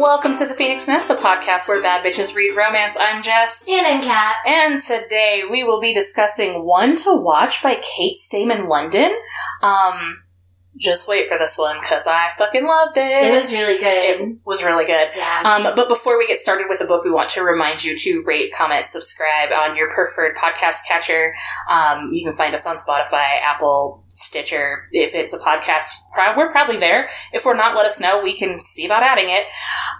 Welcome to the Phoenix Nest, the podcast where bad bitches read romance. I'm Jess. And I'm Kat. And today we will be discussing One to Watch by Kate Stayman London. Um, just wait for this one because I fucking loved it. It was really good. It was really good. Yeah. Um, but before we get started with the book, we want to remind you to rate, comment, subscribe on your preferred podcast catcher. Um, you can find us on Spotify, Apple, Stitcher. If it's a podcast, we're probably there. If we're not, let us know. We can see about adding it.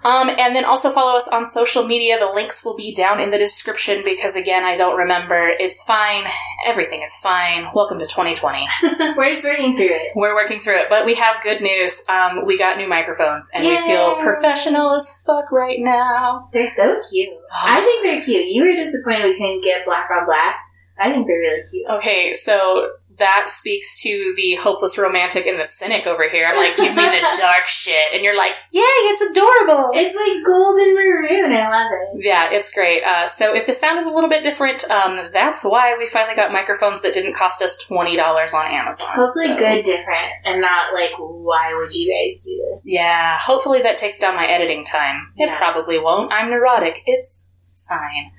Um, and then also follow us on social media. The links will be down in the description because, again, I don't remember. It's fine. Everything is fine. Welcome to 2020. We're just working through it. We're working through it, but we have good news. Um, we got new microphones, and we feel professional as fuck right now. They're so cute. I think they're cute. You were disappointed we couldn't get black on black. I think they're really cute. Okay, so that speaks to the hopeless romantic and the cynic over here. I'm like, give me the dark shit, and you're like, yay, it's adorable. It's like golden maroon. I love it. yeah, it's great. Uh, so if the sound is a little bit different, um, that's why we finally got microphones that didn't cost us twenty dollars on Amazon. Hopefully, So- good, different, and not like, why would you guys do this? Yeah, hopefully that takes down my editing time. It Yeah. probably won't. I'm neurotic. It's fine.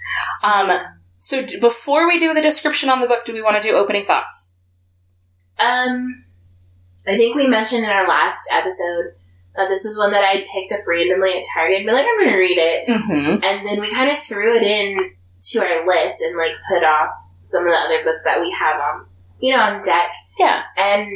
Um, so d- before we do the description on the book, do we want to do opening thoughts? Um, I think we mentioned in our last episode that this was one that I picked up randomly at Target and be like, I'm going to read it. Mm-hmm. And then we kind of threw it in to our list and like put off some of the other books that we have on, you know, on deck. Yeah. And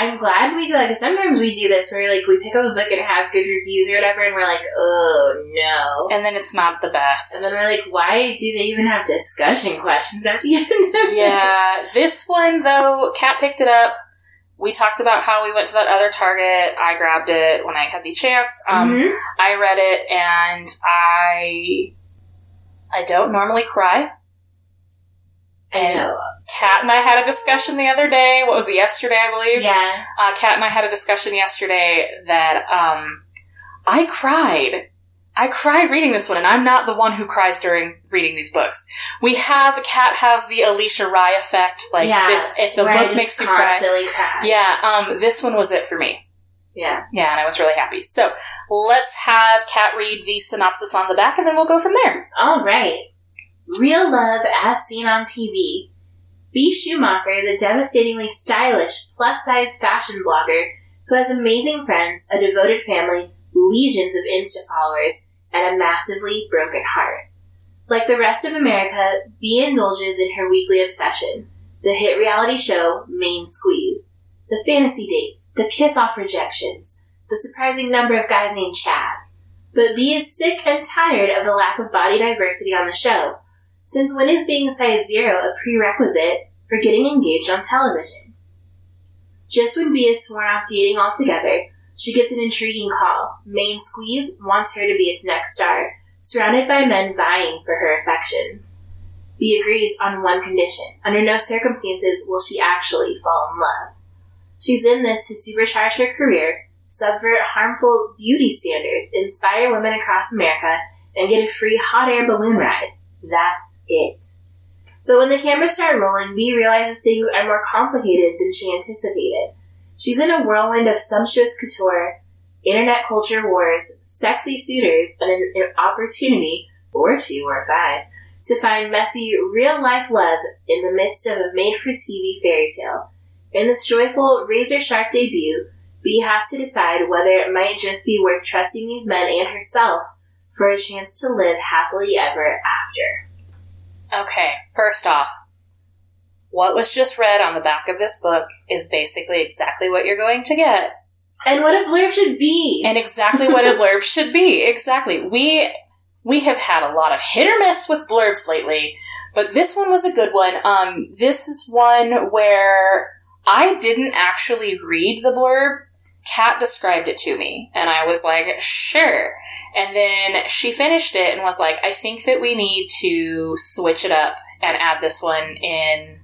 I'm glad we do that because sometimes we do this where like we pick up a book and it has good reviews or whatever, and we're like, oh no. And then it's not the best. And then we're like, why do they even have discussion questions at the end of yeah, this one though, Kat picked it up. We talked about how we went to that other Target. I grabbed it when I had the chance. Um, Mhm. I read it and I I don't normally cry. I know. Kat and I had a discussion the other day. What was it? Yesterday, I believe. Yeah. Uh, Kat and I had a discussion yesterday that um, I cried. I cried reading this one, and I'm not the one who cries during reading these books. We have Kat has the Alisha Rai effect. Like Yeah, if, if the book makes you cry, cry. yeah. Um, this one was it for me. Yeah. Yeah, and I was really happy. So let's have Kat read the synopsis on the back, and then we'll go from there. All right. Real love as seen on TV. Bea. Schumacher is a devastatingly stylish, plus size fashion blogger who has amazing friends, a devoted family, legions of Insta followers, and a massively broken heart. Like the rest of America, Bea indulges in her weekly obsession the hit reality show Main Squeeze, the fantasy dates, the kiss off rejections, the surprising number of guys named Chad. But Bea is sick and tired of the lack of body diversity on the show, since when is being size zero a prerequisite for getting engaged on television? Just when Bea is sworn off dating altogether, she gets an intriguing call. Main Squeeze wants her to be its next star, surrounded by men vying for her affections. Bea agrees on one condition. Under no circumstances will she actually fall in love. She's in this to supercharge her career, subvert harmful beauty standards, inspire women across America, and get a free hot air balloon ride. That's it. But when the cameras start rolling, Bea realizes things are more complicated than she anticipated. She's in a whirlwind of sumptuous couture, internet culture wars, sexy suitors, and an, an opportunity, or two or five, to find messy, real life love in the midst of a made for TV fairy tale. In this joyful, razor sharp debut, Bea has to decide whether it might just be worth trusting these men and herself for a chance to live happily ever after. Okay, first off, what was just read on the back of this book is basically exactly what you're going to get. And what a blurb should be! and exactly what a blurb should be. Exactly. We we have had a lot of hit or miss with blurbs lately, but this one was a good one. Um, this is one where I didn't actually read the blurb. Kat described it to me, and I was like, sure. And then she finished it and was like, I think that we need to switch it up and add this one in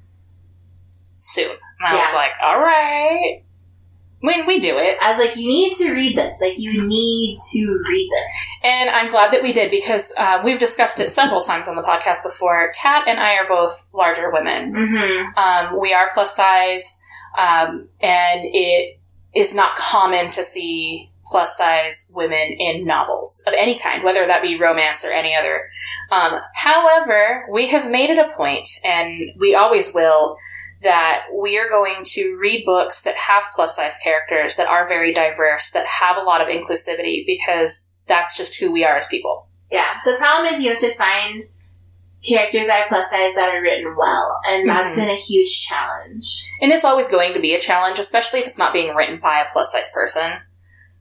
soon. And I was like, all right. When we do it. I was like, you need to read this. Like, you need to read this. And I'm glad that we did because uh, we've discussed it several times on the podcast before. Kat and I are both larger women. Mm-hmm. Um, we are plus size, um, and it is not common to see plus size women in novels of any kind, whether that be romance or any other. Um, however, we have made it a point, and we always will, that we are going to read books that have plus size characters that are very diverse, that have a lot of inclusivity, because that's just who we are as people. Yeah. The problem is you have to find characters that are plus size that are written well, and that's Mhm. been a huge challenge. And it's always going to be a challenge, especially if it's not being written by a plus size person,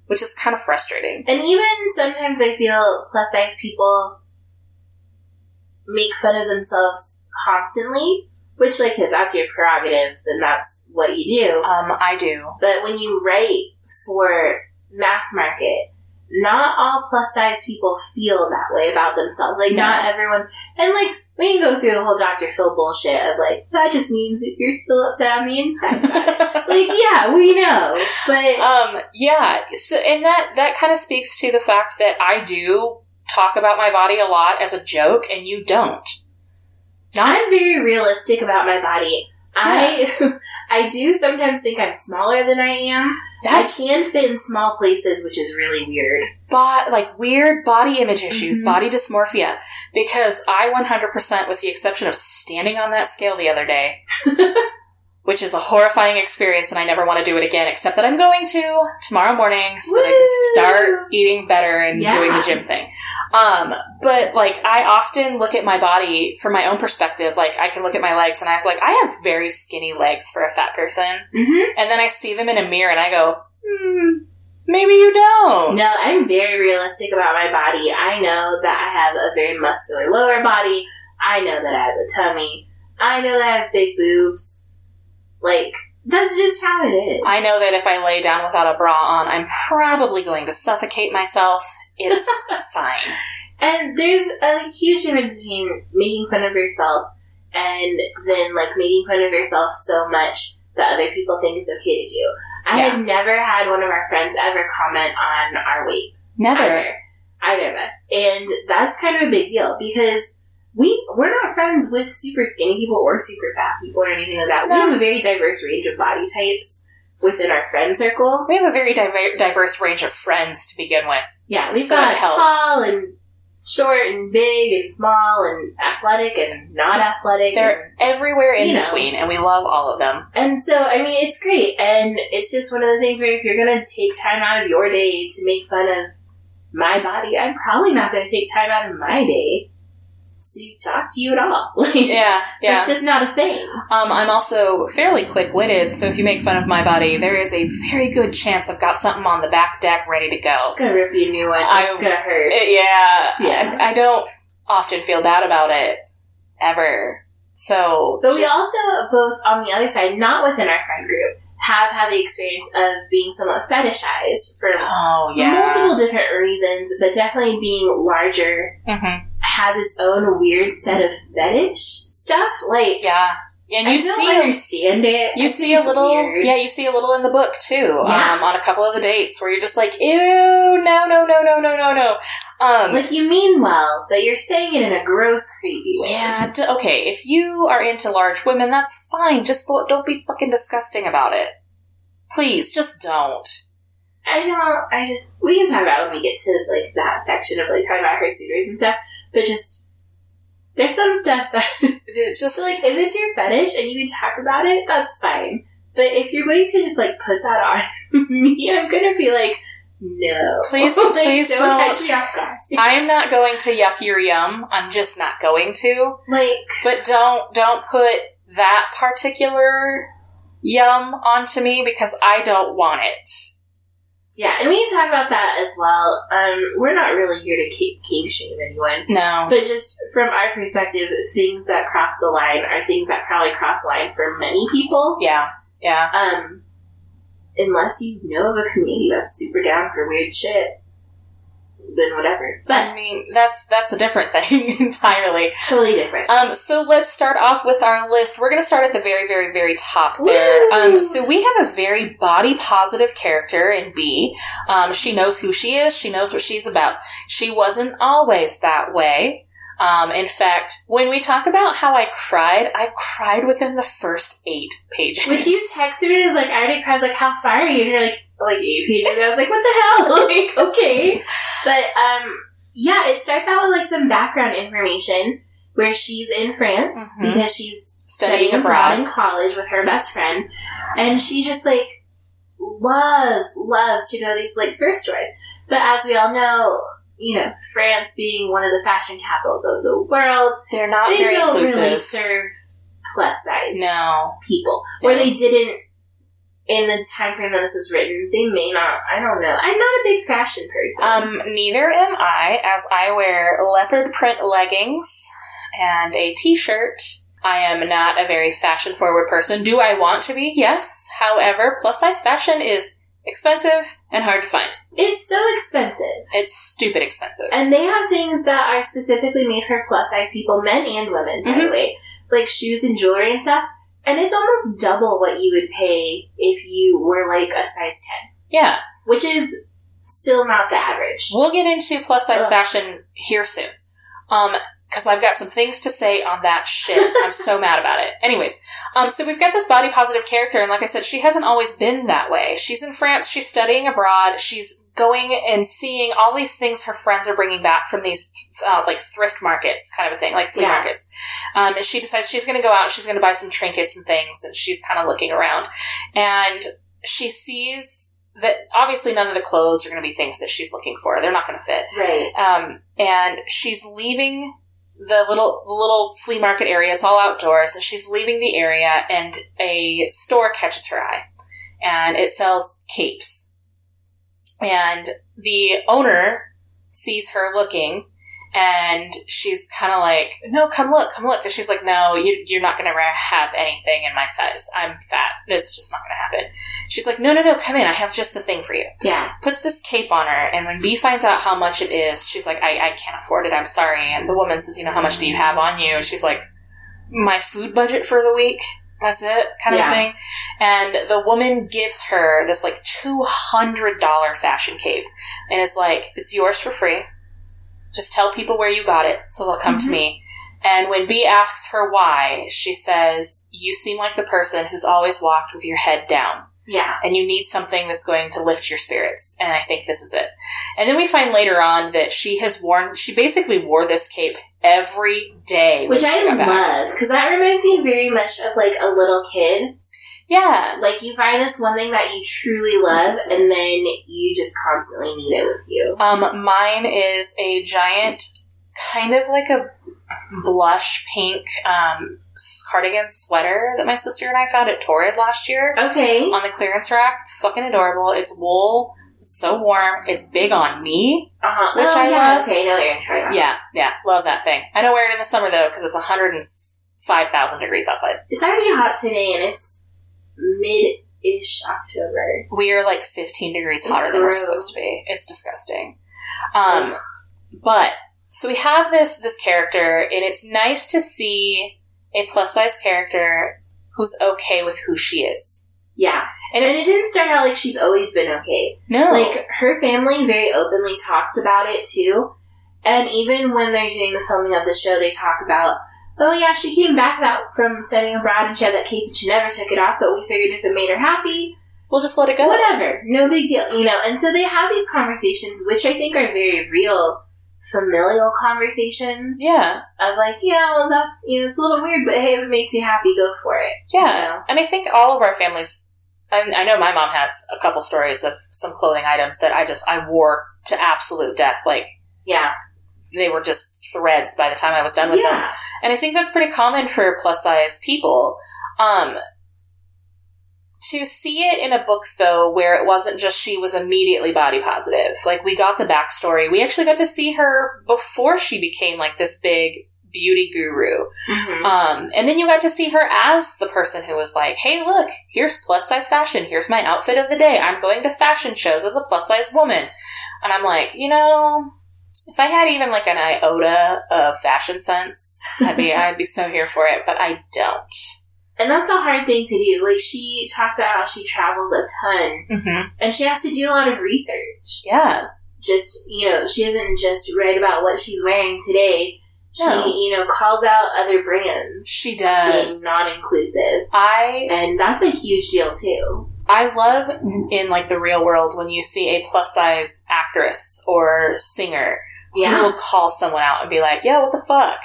which is kind of frustrating. And even sometimes I feel plus size people make fun of themselves constantly, which, like, if that's your prerogative, then that's what you do. Um, I do. But when you write for mass market, not all plus size people feel that way about themselves. Like, not everyone. And, like, we can go through the whole Dr. Phil bullshit of, like, that just means you're still upset on the inside like, yeah, we know. But, Um, yeah. So, and that that kind of speaks to the fact that I do talk about my body a lot as a joke, and you don't. Not I'm very realistic about my body. I I do sometimes think I'm smaller than I am. that's I can fit in small places, which is really weird. bo- like weird body image issues, Mhm. body dysmorphia. Because I 100%, with the exception of standing on that scale the other day, which is a horrifying experience, and I never want to do it again. Except that I'm going to tomorrow morning, so that I can start eating better and Yeah. doing the gym thing. Um, but like I often look at my body from my own perspective. Like I can look at my legs, and I was like, I have very skinny legs for a fat person. Mm-hmm. And then I see them in a mirror, and I go, hmm, maybe you don't. No, I'm very realistic about my body. I know that I have a very muscular lower body. I know that I have a tummy. I know that I have big boobs. Like, that's just how it is. I know that if I lay down without a bra on, I'm probably going to suffocate myself. It's fine. And there's a huge difference between making fun of yourself and then like making fun of yourself so much that other people think it's okay to do. I Yeah. have never had one of our friends ever comment on our weight. Never. Either. Either of us. And that's kind of a big deal because we we're not friends with super skinny people or super fat people or anything like that. No. We have a very diverse range of body types within our friend circle. We have a very diver- diverse range of friends to begin with. Yeah, we've So got tall and short and big and small and athletic and not athletic. They're everywhere in You know. between, and we love all of them. And so, I mean, it's great. And it's just one of those things where if you're going to take time out of your day to make fun of my body, I'm probably not going to take time out of my day to talk to you at all. Like, Yeah, yeah. It's just not a thing. Um, I'm also fairly quick witted, so if you make fun of my body, there is a very good chance I've got something on the back deck ready to go. Just going to rip you a new one. I- It's going to hurt. Yeah, Yeah. I, I don't often feel bad about it ever. So, But we also, both on the other side, not within our friend group, have had the experience of being somewhat fetishized for oh yeah, multiple different reasons, but definitely being larger hmm has its own weird set of fetish stuff. Like, yeah, and I you don't see understand it. You I see a little, weird. yeah, you see a little in the book too. Yeah. Um, on a couple of the dates where you're just like, ew, no, no, no, no, no, no, no. Um, Like you mean well, but you're saying it in a gross, creepy way. yeah, d- okay. If you are into large women, that's fine. Just don't be fucking disgusting about it. Please, just don't. I don't. I just we can talk about when we get to like that section of like talking about her suitors and stuff. But just there's some stuff that It's just so like if it's your fetish and you can talk about it, that's fine. But if you're going to just like put that on me, I'm gonna be like, no, Please- Like, please don't, don't. catch me off guard. I'm not going to yuck your yum. I'm just not going to. like But don't don't put that particular yum onto me because I don't want it. Yeah, and we can talk about that as well. Um, we're not really here to ki- kink shame anyone. No. But just from our perspective, things that cross the line are things that probably cross the line for many people. Yeah. Yeah. Um, unless you know of a community that's super down for weird shit, then whatever. But I mean, that's that's a different thing entirely. totally different. Um, so let's start off with our list. We're going to start at the very, very, very top there. Um, so we have a very body positive character in Bea. Um, she knows who she is. She knows what she's about. She wasn't always that way. Um, in fact, when we talk about how I cried, I cried within the first eight pages. Which you texted me, I was like, I already cried. I was like, how far are you? And you're like, like eight pages. I was like, what the hell? like, okay. But, um, yeah, it starts out with like some background information where she's in France Mhm. because she's Studying studying abroad abroad. in college with her best friend. And she just like loves, loves to go to these like thrift stores. But as we all know, you know, France being one of the fashion capitals of the world, They're not they don't inclusive. really serve plus size no. people. Or they didn't in the time frame that this was written. They may not. I don't know. I'm not a big fashion person. Um, neither am I, as I wear leopard print leggings and a t-shirt. I am not a very fashion forward person. Do I want to be? Yes. However, plus size fashion is expensive and hard to find. it's so expensive. It's stupid expensive. And they have things that are specifically made for plus size people, men and women, by Mhm. the way, like shoes and jewelry and stuff. And it's almost double what you would pay if you were like a size 10, Yeah. which is still not the average. We'll get into plus size Ugh. fashion here soon. Um, because I've got some things to say on that shit. I'm so mad about it. Anyways, um, so we've got this body positive character, and like I said, she hasn't always been that way. She's in France. She's studying abroad. She's going and seeing all these things her friends are bringing back from these uh, like thrift markets, kind of a thing, like flea Yeah. markets. Um, and she decides she's going to go out. She's going to buy some trinkets and things, and she's kind of looking around, and she sees that obviously none of the clothes are going to be things that she's looking for. They're not going to fit. Right. Um, and she's leaving the little the little flea market area. It's all outdoors, and she's leaving the area, and a store catches her eye, and it sells capes. And the owner sees her looking, and she's kind of like, "No, come look, come look." And she's like, "No, you, you're not going to have anything in my size. I'm fat. It's just not going to happen." She's like, "No, no, no, come in. I have just the thing for you." Yeah. puts this cape on her, and when Bea finds out how much it is, she's like, I, I can't afford it, I'm sorry. And the woman says, You know, how much do you have on you? And she's like, My food budget for the week. That's it, kind Yeah. of thing. And the woman gives her this like $200 fashion cape and is like, It's yours for free. Just tell people where you got it so they'll come Mhm. to me. And when Bea asks her why, she says, You seem like the person who's always walked with your head down Yeah. and you need something that's going to lift your spirits. And I think this is it. And then we find later on that she has worn, she basically wore this cape every day. Which I love, because that reminds me very much of like a little kid. Yeah. Like you find this one thing that you truly love, and then you just constantly need it with you. Um, mine is a giant, kind of like a blush pink um, cardigan sweater that my sister and I found at Torrid last year Okay. on the clearance rack. It's fucking adorable. It's wool. It's so warm. It's big on me. Uh huh. Which oh, I yeah, love. Okay, no, you're trying that. Yeah, yeah, love that thing. I don't wear it in the summer though because it's 105,000 degrees outside. It's already hot today, and it's mid-ish October. We are like 15 degrees It's hotter than we're supposed to be. It's disgusting. Um, but so we have this this character, and it's nice to see a plus size character who's okay with who she is. Yeah, And and it didn't start out like she's always been okay. no, Like her family very openly talks about it too, and even when they're doing the filming of the show, they talk about. Oh yeah, she came back that from studying abroad and she had that cape and she never took it off, but we figured if it made her happy, we'll just let it go. whatever, no big deal, you know. And so they have these conversations, which I think are very real, familial conversations. Yeah, Of like, yeah, well, that's you know, it's a little weird, but hey, if it makes you happy, go for it. yeah. You know? And I think all of our families. I, I know my mom has a couple stories of some clothing items that I just I wore to absolute death. Like Yeah, they were just threads by the time I was done with them. And I think that's pretty common for plus size people. Um, to see it in a book, though, where it wasn't just she was immediately body positive. Like, we got the backstory. We actually got to see her before she became like this big beauty guru. Mhm. Um, and then you got to see her as the person who was like, hey, look, here's plus size fashion. Here's my outfit of the day. I'm going to fashion shows as a plus size woman. And I'm like, you know, if I had even like an iota of fashion sense, I'd be, I'd be so here for it, but I don't. and that's a hard thing to do. Like she talks about how she travels a ton, Mm-hmm. and she has to do a lot of research. Yeah. Just you know, she doesn't just write about what she's wearing today. She, No. you know, calls out other brands She being does. non-inclusive, I and that's a huge deal too. I love in like the real world when you see a plus size actress or singer Yeah. will call someone out and be like, "Yeah, what the fuck?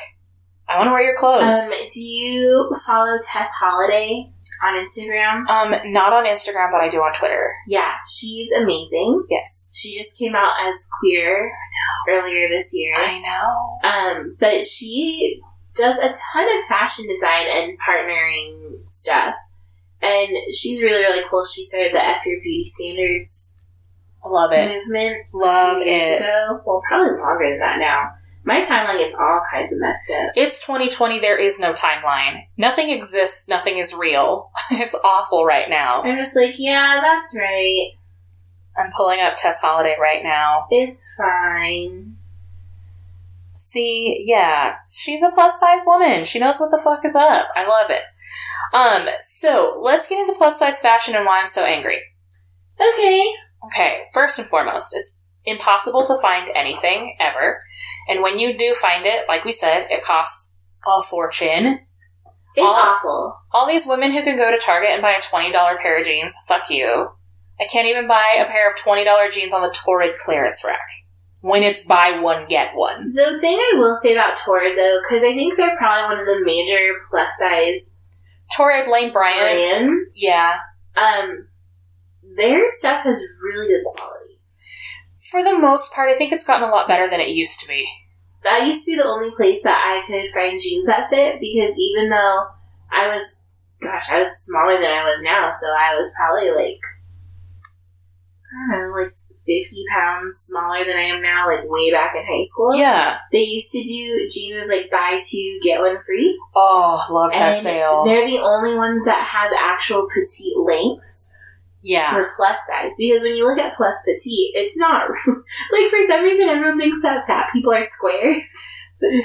I want to wear your clothes." Um, do you follow Tess Holliday on Instagram? Um, not on Instagram, but I do on Twitter. Yeah, she's amazing. Yes, She just came out as queer earlier this year. I know. Um, but she does a ton of fashion design and partnering stuff. And she's really, really cool. She started the F Your Beauty Standards Love it. movement Love a few years it. ago. Well, probably longer than that now. My timeline gets all kinds of messed up. It's 2020. There is no timeline. Nothing exists. Nothing is real. it's awful right now. I'm just like, yeah, that's right. I'm pulling up Tess Holliday right now. It's fine. See, yeah, she's a plus size woman. She knows what the fuck is up. I love it. Um, so let's get into plus size fashion and why I'm so angry. Okay. Okay, first and foremost, it's impossible to find anything ever. And when you do find it, like we said, it costs a fortune. It's All- awful. All these women who can go to Target and buy a $20 pair of jeans, fuck you. I can't even buy a pair of $20 jeans on the Torrid clearance rack. When it's buy one, get one. The thing I will say about Torrid, though, because I think they're probably one of the major plus size Torrid Lane Bryant. brands. Yeah. Um, their stuff has really good quality. For the most part, I think it's gotten a lot better than it used to be. That used to be the only place that I could find jeans that fit because even though I was, gosh, I was smaller than I was now, so I was probably like, I don't know, like 50 pounds smaller than I am now, like way back in high school. Yeah. They used to do jeans like buy two, get one free. Oh, love that And sale. they're the only ones that have actual petite lengths. Yeah. for plus size because when you look at plus petite, it's not like for some reason everyone thinks that fat people are squares.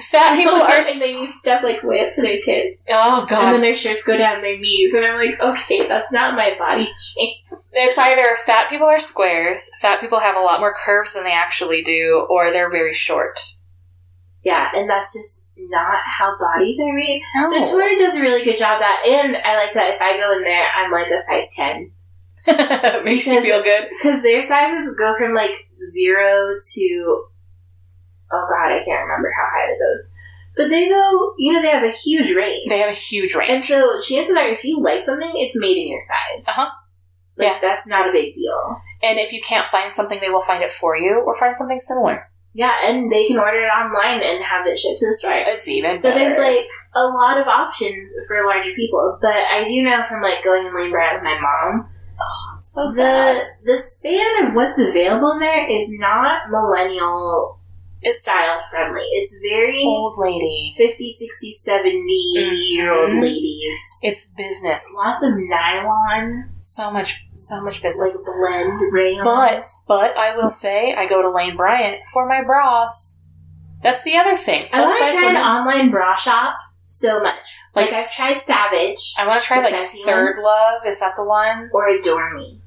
Fat people are. and they need stuff like way up to their tits, oh, god! and then their shirts go down their knees, and I'm like, okay, that's not my body shape. It's either fat people are squares, fat people have a lot more curves than they actually do, or they're very short. Yeah, and that's just not how bodies are made. No. So Torrid does a really good job that, and I like that if I go in there, I'm like a size ten Makes you feel good. because their sizes go from like zero to oh god, I can't remember how high it goes. But they go, you know, they have a huge range. They have a huge range. And so chances are, if you like something, it's made in your size. Uh-huh. Like, Yeah. that's not a big deal. And if you can't find something, they will find it for you or find something similar. Yeah, and they can order it online and have it shipped to the store. It's even So there's like a lot of options for larger people. But I do know from like going in Lane Bryant with my mom, so the sad. the span of what's available in there is not millennial It's style friendly. It's very old lady. 50, 60, 70 year old Mhm. ladies. It's business. Lots of nylon, So much, so much business. like blend rayon. But, but I will say, I go to Lane Bryant for my bras. That's the other thing. I want to try an online bra shop so much. Like, Like- I've tried Savage I want to try like Third Love. Is that the one? or Adore Me.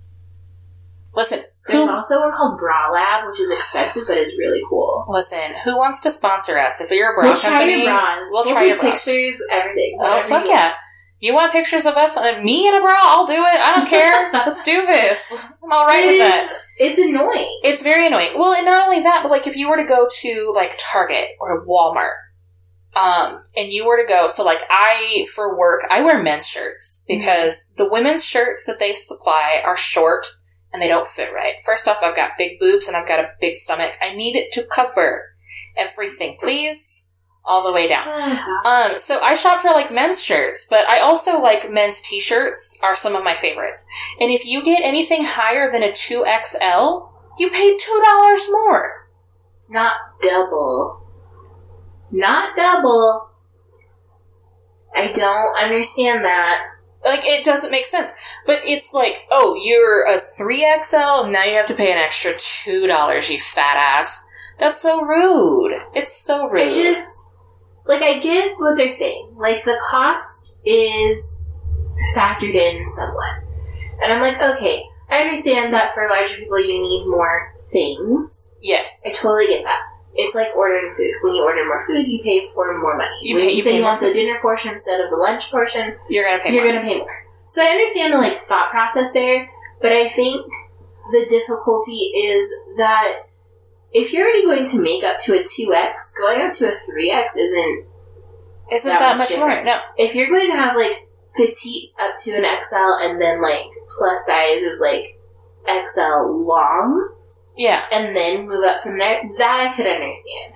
Listen, There's who? also one called Bra Lab, which is expensive but is really cool. Listen, who wants to sponsor us? If you're a bra we'll try company, your bras. we'll We'll, try take your bras. pictures, everything. Oh fuck you yeah! You want pictures of us, uh, me in a bra? I'll do it. I don't care. Let's do this. I'm all right It with is- that. It's annoying. It's very annoying. Well, and not only that, but like if you were to go to like Target or Walmart, um, and you were to go, so like I for work, I wear men's shirts because the women's shirts that they supply are short and they don't fit right. First off, I've got big boobs and I've got a big stomach. I need it to cover everything, please, all the way down. Um, so I shop for like men's shirts, but I also like men's t-shirts are some of my favorites. And if you get anything higher than a 2XL, you pay $2 more. Not double. Not double. I don't understand that. Like, it doesn't make sense. But it's like, oh, you're a 3XL, now you have to pay an extra $2, you fat ass. That's so rude. It's so rude. I just like I get what they're saying. Like the cost is factored in somewhat. And I'm like, okay, I understand that for larger people you need more things. yes. I totally get that. It's like ordering food. When you order more food, you pay for more money. You when pay- you, you say you want the dinner portion instead of the lunch portion, You're gonna pay you're more. going to pay more. So I understand the like thought process there, but I think the difficulty is that if you're already going to make up to a 2x, going up to a 3x isn't. Isn't that that, much much different. more? No. If you're going to have like petites up to an XL and then like plus size is like XL long Yeah. and then move up from there, that I could understand.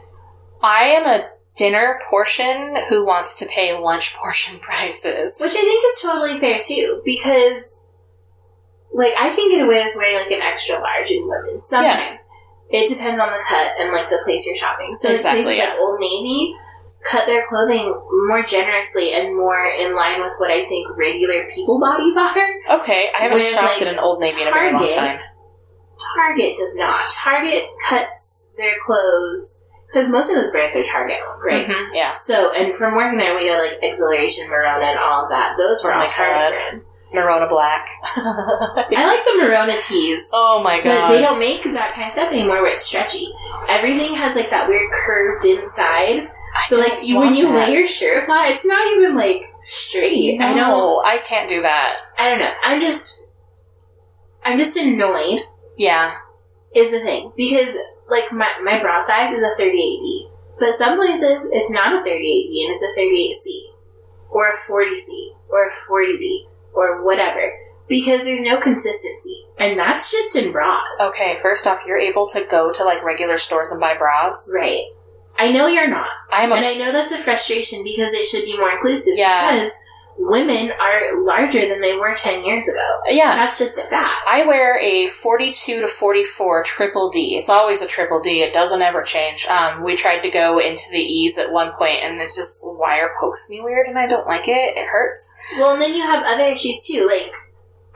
I am a dinner portion who wants to pay lunch portion prices. Which I think is totally fair too, because like I can get away with wearing like an extra large in women sometimes. It depends on the cut and like the place you're shopping. So Exactly, places yeah. like Old Navy cut their clothing more generously and more in line with what I think regular people bodies are. okay, I haven't Whereas, shopped like, at an Old Navy in a very long time. Target does not. Target cuts their clothes because most of those brands are Target right? Mhm, Yeah. So, and from working there, we know like Xhilaration, Merona, and all of that. Those were Oh all my Target God. brands. Merona Black. I like the Merona tees. oh my god! But they don't make that kind of stuff anymore where it's stretchy. Everything has like that weird curved inside. I So like you, when you that. lay your shirt flat, it's not even like straight. I don't. I can't do that. I don't know. I'm just. I'm just annoyed. Yeah. Is the thing because like my my bra size is a 38D, but some places it's not a 38D and it's a 38C, or a 40C, or a 40B, or whatever. Because there's no consistency, and that's just in bras. Okay, first off, you're able to go to like regular stores and buy bras. Right. I know you're not. I'm a And I know that's a frustration because it should be more inclusive. Yeah. Because women are larger than they were 10 years ago. yeah. That's just a fact. I wear a 42 to 44 triple D. It's always a triple D. It doesn't ever change. Um, we tried to go into the E's at one point, and it's just wire pokes me weird, and I don't like it. It hurts. Well, and then you have other issues too. Like,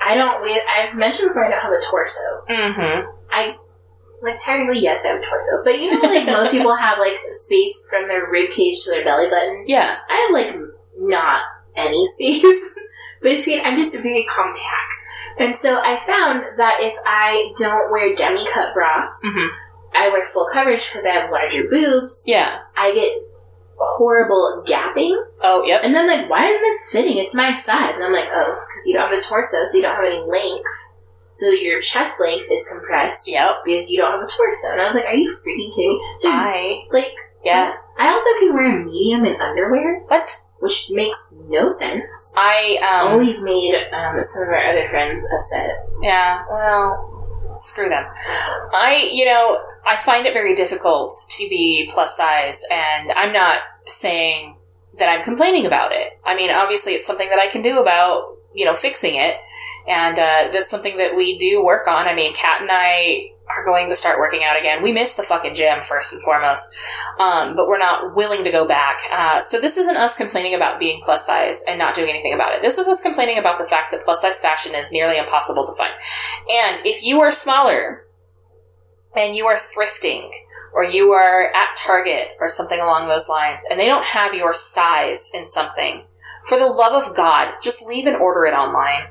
I don't, we, I've mentioned before I don't have a torso. Mm-hmm. I, like, technically, yes, I have a torso. But you know, like, most people have, like, space from their rib cage to their belly button. Yeah. I have, like, not any space between, I'm just very compact. And so I found that if I don't wear demi cut bras, Mhm. I wear full coverage because I have larger boobs. Yeah. I get horrible gapping. Oh, yep. And then, like, why isn't this fitting? It's my size. And I'm like, oh, it's because you don't have a torso, so you don't have any length. So your chest length is compressed Yep. because you don't have a torso. And I was like, are you freaking kidding me? So, I. like, Yeah. I also can wear a medium in underwear, What? Which makes no sense. I, um. Always made um, some of our other friends upset. Yeah, well, screw them. I, you know, I find it very difficult to be plus size, and I'm not saying that I'm complaining about it. I mean, obviously, it's something that I can do about, you know, fixing it, and uh, that's something that we do work on. I mean, Kat and I are going to start working out again. We miss the fucking gym first and foremost, um, but we're not willing to go back. Uh, so this isn't us complaining about being plus size and not doing anything about it. This is us complaining about the fact that plus size fashion is nearly impossible to find. And if you are smaller and you are thrifting or you are at Target or something along those lines and they don't have your size in something, for the love of God, just leave and order it online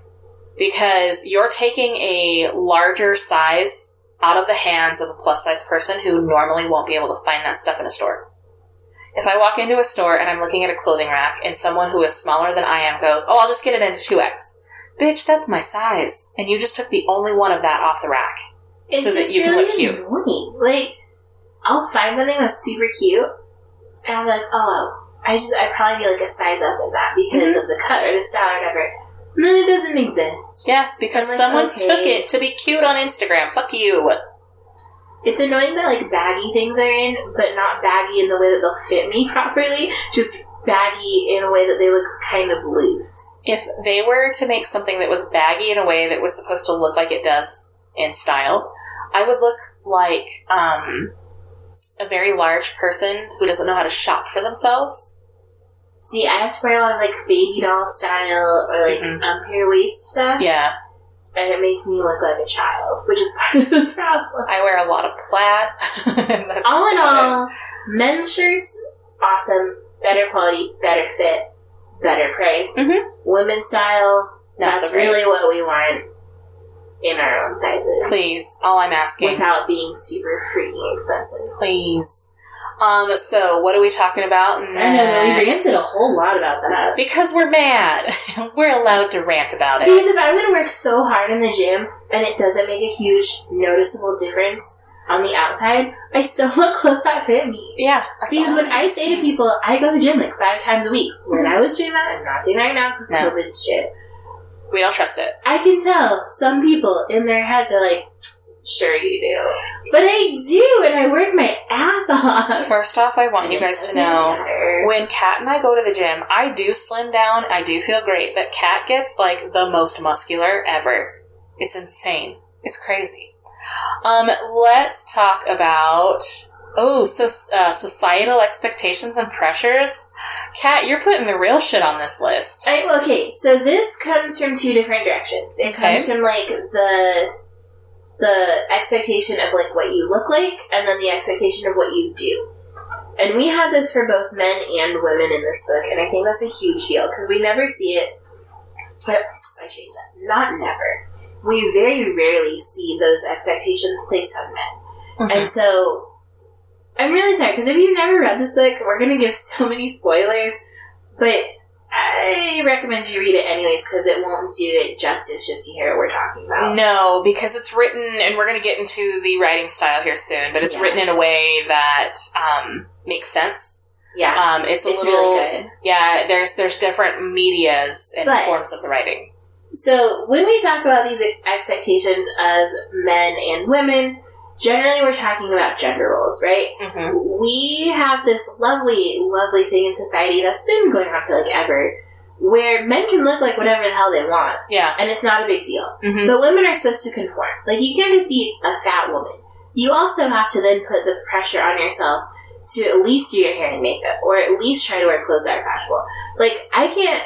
because you're taking a larger size out of the hands of a plus size person who normally won't be able to find that stuff in a store. If I walk into a store and I'm looking at a clothing rack and someone who is smaller than I am goes, Oh, I'll just get it into 2X. Bitch, that's my size. And you just took the only one of that off the rack. It's So that you can really look cute. annoying. Like, I'll find something that's super cute, and I'm like, oh, I just, I probably get like a size up in that because Mm-hmm. of the cut or the style or whatever. It doesn't exist. Yeah, because like, someone okay. took it to be cute on Instagram. Fuck you. It's annoying that like baggy things are in, but not baggy in the way that they'll fit me properly. Just baggy in a way that they look kind of loose. If they were to make something that was baggy in a way that was supposed to look like it does in style, I would look like um, a very large person who doesn't know how to shop for themselves. See, I have to wear a lot of like baby doll style or like Mhm. um, hair waist stuff, Yeah, and it makes me look like a child, which is part of the problem. I wear a lot of plaid. all in all, men's shirts, awesome, better quality, better fit, better price. Mhm. Women's style, Not that's so really what we want in our own sizes. Please, all I'm asking. Without being super freaking expensive. Please. Um, so what are we talking about? I know, we next? ranted a whole lot about that. Because we're mad. we're allowed to rant about it. Because if I'm going to work so hard in the gym and it doesn't make a huge noticeable difference on the outside, I still want clothes that fit me. Yeah. Because when I say to people, I go to the gym like five times a week. When I was doing that, I'm not doing that right now because No. COVID shit. we don't trust it. I can tell some people in their heads are like, sure you do. But I do, and I work my ass off. First off, I want And you guys to know matter. when Kat and I go to the gym, I do slim down. I do feel great, but Kat gets like the most muscular ever. It's insane. It's crazy. Um, let's talk about oh, so uh, societal expectations and pressures. Kat, you're putting the real shit on this list. I, okay, so this comes from two different directions. It Okay. comes from like the the expectation of like what you look like, and then the expectation of what you do. And we have this for both men and women in this book, and I think that's a huge deal because we never see it. But I change that. Not never. We very rarely see those expectations placed on men. Mhm. And so I'm really sorry because if you've never read this book, we're going to give so many spoilers, but I recommend you read it anyways because it won't do it justice just to hear what we're talking about. No, because it's written, and we're going to get into the writing style here soon, but it's Yeah. written in a way that um, makes sense. Yeah, Um, it's a it's little, really good. yeah. There's there's different media's and But- forms of the writing. So when we talk about these expectations of men and women, generally we're talking about gender roles, right? hmm we have this lovely, lovely thing in society that's been going on for like ever, where men can look like whatever the hell they want, Yeah. and it's not a big deal. hmm But women are supposed to conform. Like you can't just be a fat woman. You also have to then put the pressure on yourself to at least do your hair and makeup, or at least try to wear clothes that are fashionable. Like I can't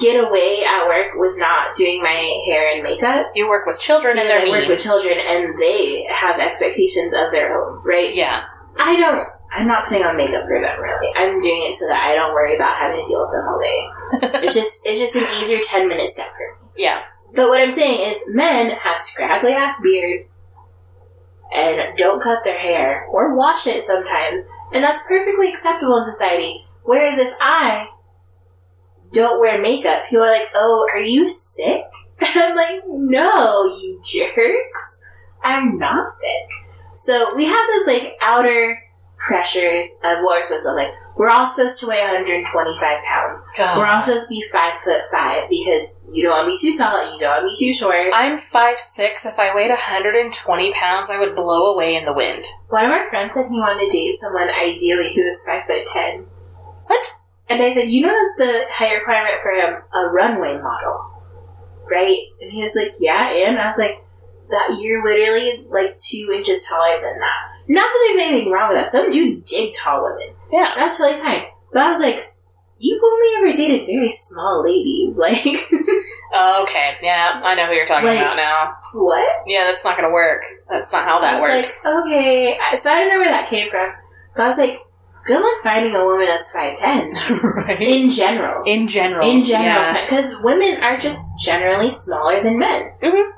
get away at work with not doing my hair and makeup You work with children, and they're I work with children and they have expectations of their own, right? yeah. I don't. I'm not putting on makeup for them really. I'm doing it so that I don't worry about having to deal with them all day. it's just it's just an easier ten minute step for me. Yeah. But what I'm saying is, men have scraggly ass beards and don't cut their hair or wash it sometimes, and that's perfectly acceptable in society. Whereas if I don't wear makeup, people are like, "Oh, are you sick?" I'm like, "No, you jerks, I'm not sick." So we have this like outer pressures of what we're supposed to look like. We're all supposed to weigh 125 pounds. God. We're all supposed to be five foot five because you don't want to be too tall and you don't want to be too short. I'm five six. If I weighed 120 pounds, I would blow away in the wind. One of our friends said he wanted to date someone ideally who was five foot ten. What? And I said, you know that's the height requirement for a, a runway model, right? And he was like, yeah, I and I was like, that you're literally like two inches taller than that. Not that there's anything wrong with that. Some dudes dig tall women. Yeah. That's really fine. But I was like, you've only ever dated very small ladies. Like, Oh, okay. Yeah, I know who you're talking Like- about now. what? Yeah, that's not going to work. That's not how that works. like, okay. So I don't know where that came from. But I was like, good luck finding a woman that's 5'10. right. In general. In general. In general. Yeah. Because women are just generally smaller than men. Mhm.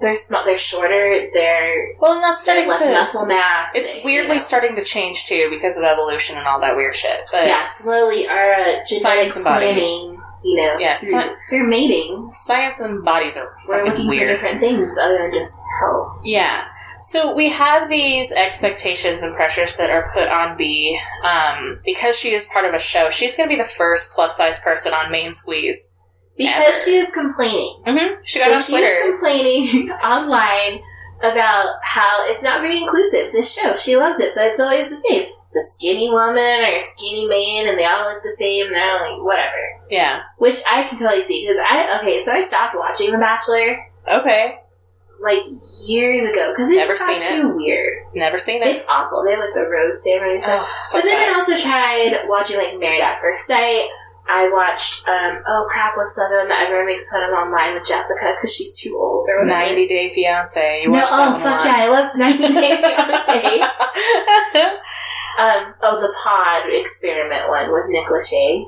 They're small. They're shorter. They're Well, and that's starting less to. muscle mass. It's they- you weirdly know. starting to change too because of evolution and all that weird shit. But yeah, slowly our uh, genetic planning, you know, Yeah, through, through mating, science and bodies are we're looking for weird. different things other than just health. Yeah. So we have these expectations and pressures that are put on Bea um, because she is part of a show. She's going to be the first plus size person on Main Squeeze. Because Ever. she is complaining. hmm She got so on she Twitter. was complaining online about how it's not very inclusive. This show, she loves it, but it's always the same. It's a skinny woman or a skinny man, and they all look the same. And they're like, whatever. yeah. Which I can totally see because I okay, so I stopped watching The Bachelor Okay. Like years ago because it Never just seen too weird. Never seen it. It's awful. They have like the rose ceremony. and stuff. Oh, But then I also tried watching like Married at First Sight. I watched um oh crap, what's the other one that everyone makes fun of online with Jessica because she's too old or whatever. 90 Day Fiance. You No, watched that oh fuck yeah, I love 90 Day Fiance. um, oh the Pod experiment one with Nick Lachey.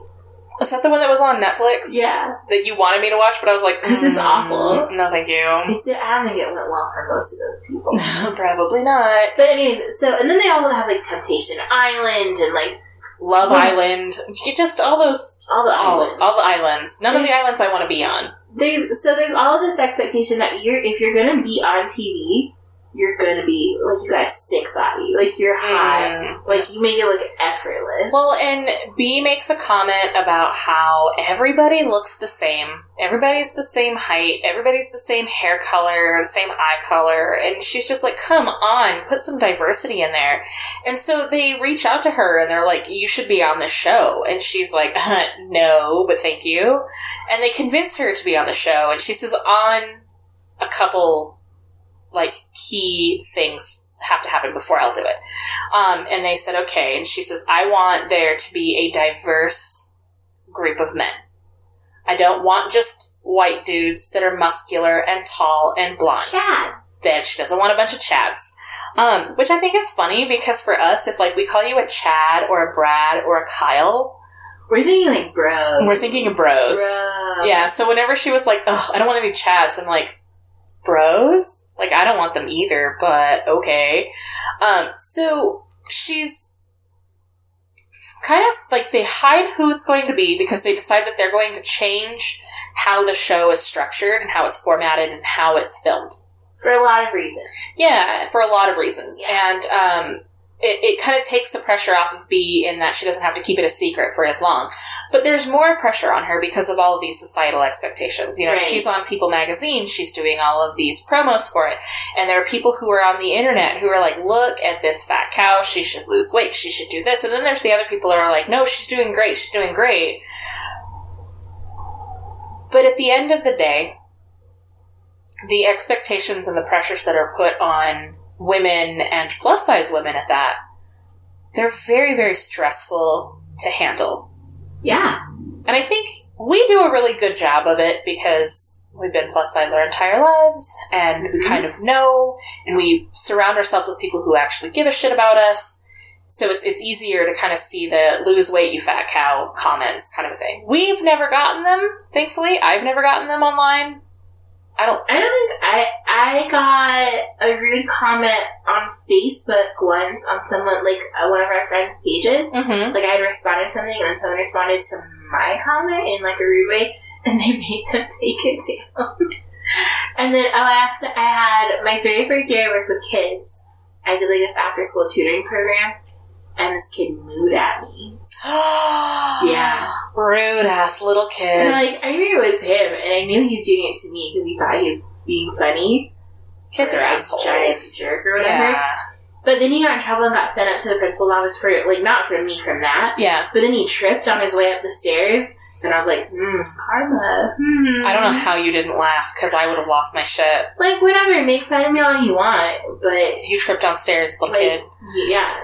Is that the one that was on Netflix? Yeah, That you wanted me to watch, but I was like, 'Cause it's "Mm, awful." No, thank you. it did, I don't think it went well for most of those people. Probably not. but anyways, so and then they also have like Temptation Island and like Love Yeah. Island. You just all those all the all, islands. all the islands. None of the islands I want to be on. there's so there's all this expectation that you're if you're gonna be on TV, you're gonna be like you got a sick body, like you're hot, Mm. like you make it look effortless. Well, and Bea makes a comment about how everybody looks the same. Everybody's the same height. Everybody's the same hair color, same eye color. And she's just like, come on, put some diversity in there. And so they reach out to her and they're like, you should be on the show. And she's like, no, but thank you. And they convince her to be on the show. And she says, on a couple, like, key things have to happen before I'll do it. Um, and they said, okay. And she says, I want there to be a diverse group of men. I don't want just white dudes that are muscular and tall and blonde. Chads. That she doesn't want a bunch of chads. Um, which I think is funny because for us, if like we call you a Chad or a Brad or a Kyle, We're thinking like bros. we're thinking of bros. Bro. Yeah, so whenever she was like, Ugh, I don't want any chads, I'm like, bros? Like, I don't want them either, but okay. Um, so she's kind of like they hide who it's going to be because they decide that they're going to change how the show is structured and how it's formatted and how it's filmed. For a lot of reasons. Yeah, for a lot of reasons. Yeah. And um, it, it kind of takes the pressure off of Bea in that she doesn't have to keep it a secret for as long. But there's more pressure on her because of all of these societal expectations. You know, Right. she's on People magazine, she's doing all of these promos for it. And there are people who are on the internet who are like, look at this fat cow, she should lose weight, she should do this. And then there's the other people who are like, no, she's doing great, she's doing great. But at the end of the day, the expectations and the pressures that are put on women and plus size women at that, they're very, very stressful to handle. Yeah. And I think we do a really good job of it because we've been plus size our entire lives and we Mhm. kind of know and we surround ourselves with people who actually give a shit about us. So it's it's easier to kind of see the lose weight you fat cow comments kind of a thing. We've never gotten them, thankfully. I've never gotten them online. I don't I don't think I I got a rude comment on Facebook once on someone like uh, one of our friends' pages. mm-hmm. Like I had responded to something and then someone responded to my comment in like a rude way and they made them take it down. and then oh I asked I had my very first year I worked with kids. I did like this after school tutoring program and this kid mooed at me. yeah. Rude ass little I'm like I knew it was him and I knew he's doing it to me because he thought he was being funny. kids are a assholes. Giant jerk or whatever. Yeah. But then he got in trouble and got sent up to the principal's office for like not from me from that. Yeah. But then he tripped on his way up the stairs, and I was like, hmm, karma. Hmm. I don't know how you didn't laugh because I would have lost my shit. Like whatever, make fun of me all you want, but You tripped downstairs, little like, kid. yeah,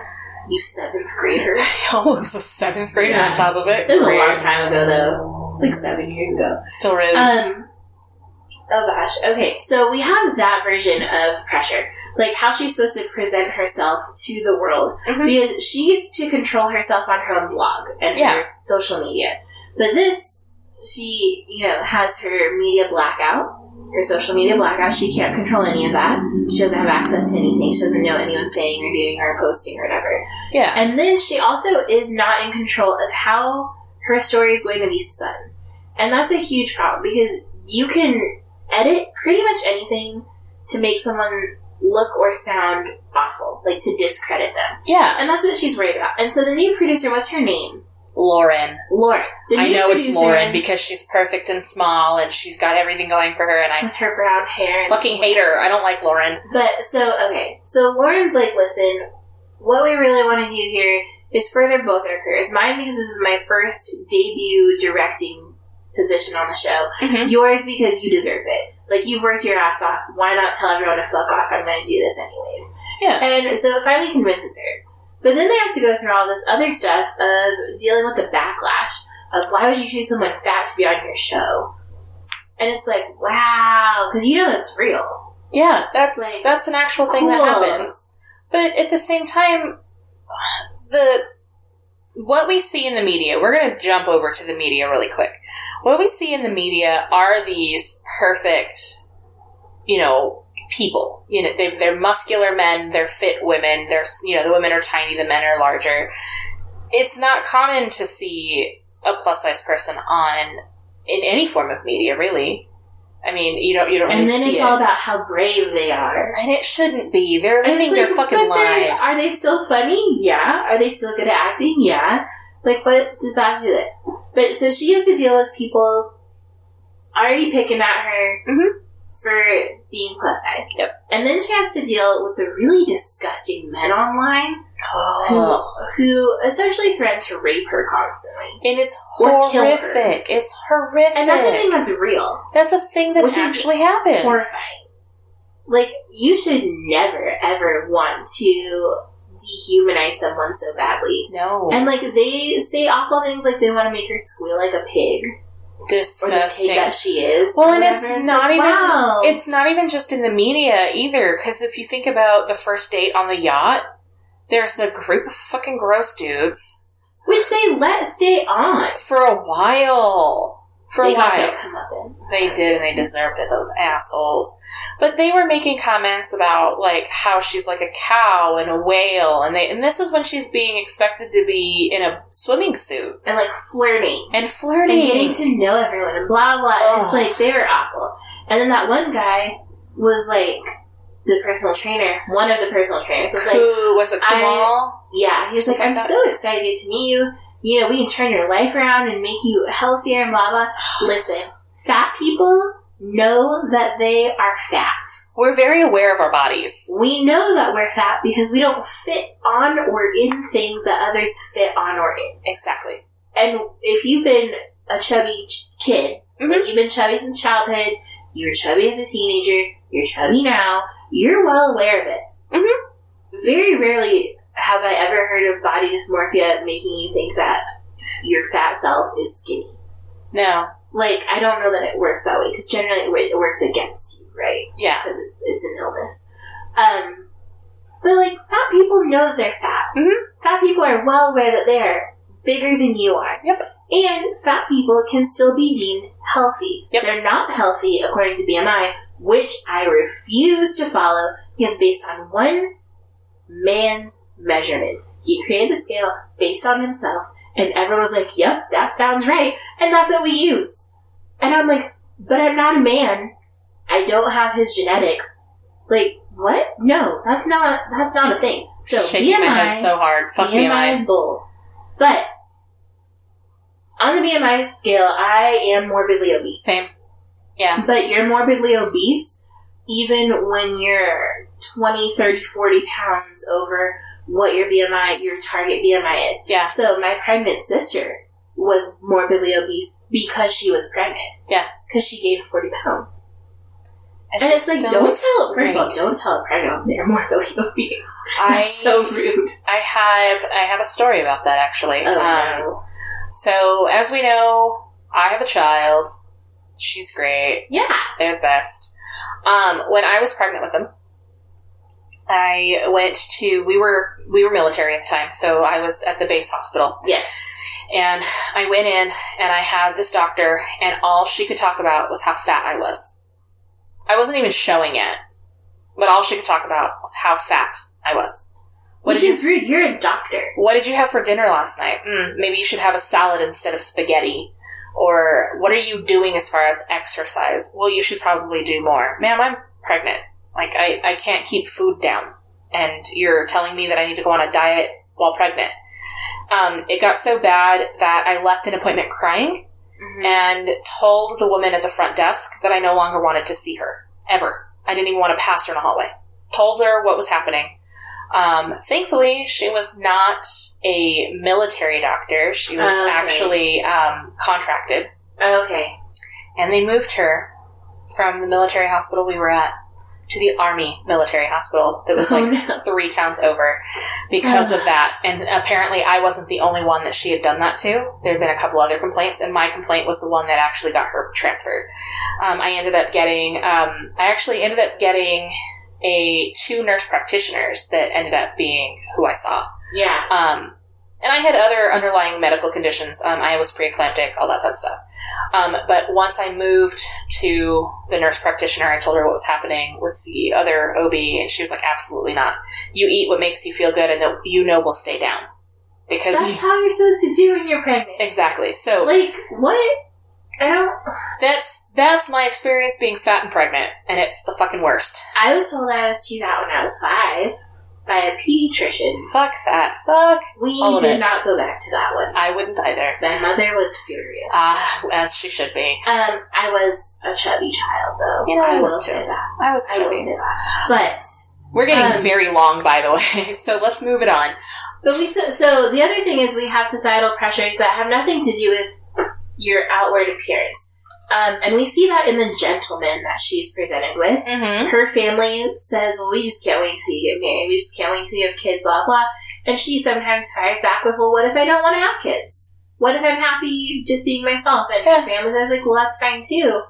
you seventh grader. Oh, it was a seventh grader Yeah. on top of it. It was a long time ago though. It's like seven years ago. Still rude. Um. Oh gosh. Okay, so we have that version of pressure, like how she's supposed to present herself to the world. Mhm. because she gets to control herself on her own blog and Yeah. her social media. But this, she, you know, has her media blackout, her social media blackout. She can't control any of that. She doesn't have access to anything. She doesn't know anyone's saying or doing or posting or whatever. yeah. And then she also is not in control of how her story is going to be spun. And that's a huge problem because you can edit pretty much anything to make someone look or sound awful, like to discredit them. yeah. And that's what she's worried about. And so the new producer, what's her name? Lauren. Lauren. The I know it's Lauren because she's perfect and small and she's got everything going for her and I with her brown hair. and- fucking hate her. I don't like Lauren. But so okay, so Lauren's like, listen, what we really want to do here is further both our careers. Mine because this is my first debut directing position on the show. Mhm. Yours because you deserve it. Like you've worked your ass off. Why not tell everyone to fuck off? I'm going to do this anyways. Yeah. And so it finally convinces her. But then they have to go through all this other stuff of dealing with the backlash of why would you choose someone fat to be on your show? And it's like, wow, because you know that's real. Yeah, that's Like, that's an actual thing that happens. But at the same time, the what we see in the media, we're going to jump over to the media really quick. What we see in the media are these perfect, you know, people. You know, they, they're muscular men, they're fit women, they're, you know, the women are tiny, the men are larger. It's not common to see a plus size person on in any form of media, really. I mean, you don't, you don't. And really then it's it. all about how brave they are. and it shouldn't be. They're living it's their fucking lives. Are they still funny? Yeah. Are they still good at acting? Yeah. Like, what does that do? But so she has to deal with people already picking at her Mhm. For being plus size. Yep. And then she has to deal with the really disgusting men online Ugh. who, who essentially threaten to rape her constantly. And it's horrific. It's horrific. And that's a thing that's real. That's a thing that Which actually happens. horrifying. Like, you should never, ever want to dehumanize someone so badly. No. And, like, they say awful things like they want to make her squeal like a pig. Disgusting. that she is. Well, and it's whatever. not like, even- Wow. It's not even just in the media either, because if you think about the first date on the yacht, there's the group of fucking gross dudes Which they let stay on. for a while. For they while. They did, and they deserved it, those assholes. But they were making comments about, like, how she's like a cow and a whale, and they, and this is when she's being expected to be in a swimming suit And, like, flirting. and flirting. and getting to know everyone and blah blah. And it's like they were awful. And then that one guy was like the personal trainer. One of the personal trainers was like, Who was it? I- "Yeah." He was like, "I'm so excited to meet you. You know, we can turn your life around and make you healthier and blah blah." Listen, fat people know that they are fat. We're very aware of our bodies. We know that we're fat because we don't fit on or in things that others fit on or in. Exactly. And if you've been a chubby ch- kid, Mhm. like you've been chubby since childhood, you were chubby as a teenager, you're chubby now, you're well aware of it. Mhm. Very rarely have I ever heard of body dysmorphia making you think that your fat self is skinny. No. Like, I don't know that it works that way, because generally it works against you, right? Yeah. Because it's, it's an illness. Um, but like, fat people know that they're fat. Mhm. Fat people are well aware that they are bigger than you are. Yep. And fat people can still be deemed healthy. Yep. They're not healthy according to BMI, which I refuse to follow because based on one man's measurements. He created the scale based on himself, and everyone was like, yep, that sounds right. And that's what we use. And I'm like, but I'm not a man. I don't have his genetics. Like, what? No, that's not, that's not a thing. So Shaking BMI, my head so hard. Fuck BMI BMI. is bull. But on the BMI scale, I am morbidly obese. Same. Yeah. But you're morbidly obese even when you're 20, 30, 40 pounds over what your BMI, your target BMI is. Yeah. So my pregnant sister was morbidly obese because she was pregnant. Yeah. Because she gained 40 pounds. And she's it's like, don't tell, first of all, don't tell a pregnant they're morbidly obese. I That's so rude. I have I have a story about that actually. Oh, Um, no. So as we know, I have a child. She's great. Yeah. They're the best. Um, when I was pregnant with them, I went to we were we were military at the time, so I was at the base hospital, Yes. and I went in and I had this doctor, and all she could talk about was how fat I was. I wasn't even showing it, but all she could talk about was how fat I was. What Which did you is rude. You're a doctor. what did you have for dinner last night? Mm, maybe you should have a salad instead of spaghetti. Or what are you doing as far as exercise? Well, you should probably do more. Ma'am, I'm pregnant. Like, I, I can't keep food down. And you're telling me that I need to go on a diet while pregnant. Um, it got so bad that I left an appointment crying and told the woman at the front desk that I no longer wanted to see her. Ever. I didn't even want to pass her in the hallway. Told her what was happening. Um, thankfully, she was not a military doctor. She was Okay. actually um, contracted. Okay. And they moved her from the military hospital we were at to the Army military hospital that was Oh, like no. three towns over because of that. And apparently, I wasn't the only one that she had done that to. There had been a couple other complaints, and my complaint was the one that actually got her transferred. Um, I ended up getting, um, I actually ended up getting a two nurse practitioners that ended up being who I saw. Yeah. Um, and I had other underlying medical conditions. Um, I was preeclamptic, all that fun stuff. Um, but once I moved to the nurse practitioner, I told her what was happening with the other OB, and she was like, "Absolutely not. You eat what makes you feel good, and that you know will stay down." Because That's how you're supposed to do when you're pregnant. exactly. So Like what? I don't. that's that's my experience being fat and pregnant, and it's the fucking worst. I was told I was too fat when I was five by a pediatrician. Fuck that. Fuck. We All did not go back to that one. I wouldn't either. My mother was furious. Ah, as she should be. Um, I was a chubby child, though. You know, I I was will too. say that. I was I will chubby. say that. But We're getting Um, very long, by the way, so let's move it on. but we so, so the other thing is we have societal pressures that have nothing to do with your outward appearance. Um, and we see that in the gentleman that she's presented with. Mm-hmm. Her family says, "Well, we just can't wait till you get married. We just can't wait till you have kids." Blah blah. And she sometimes fires back with, "Well, what if I don't want to have kids? What if I'm happy just being myself?" And Yeah. her family says, "Like, well, that's fine too."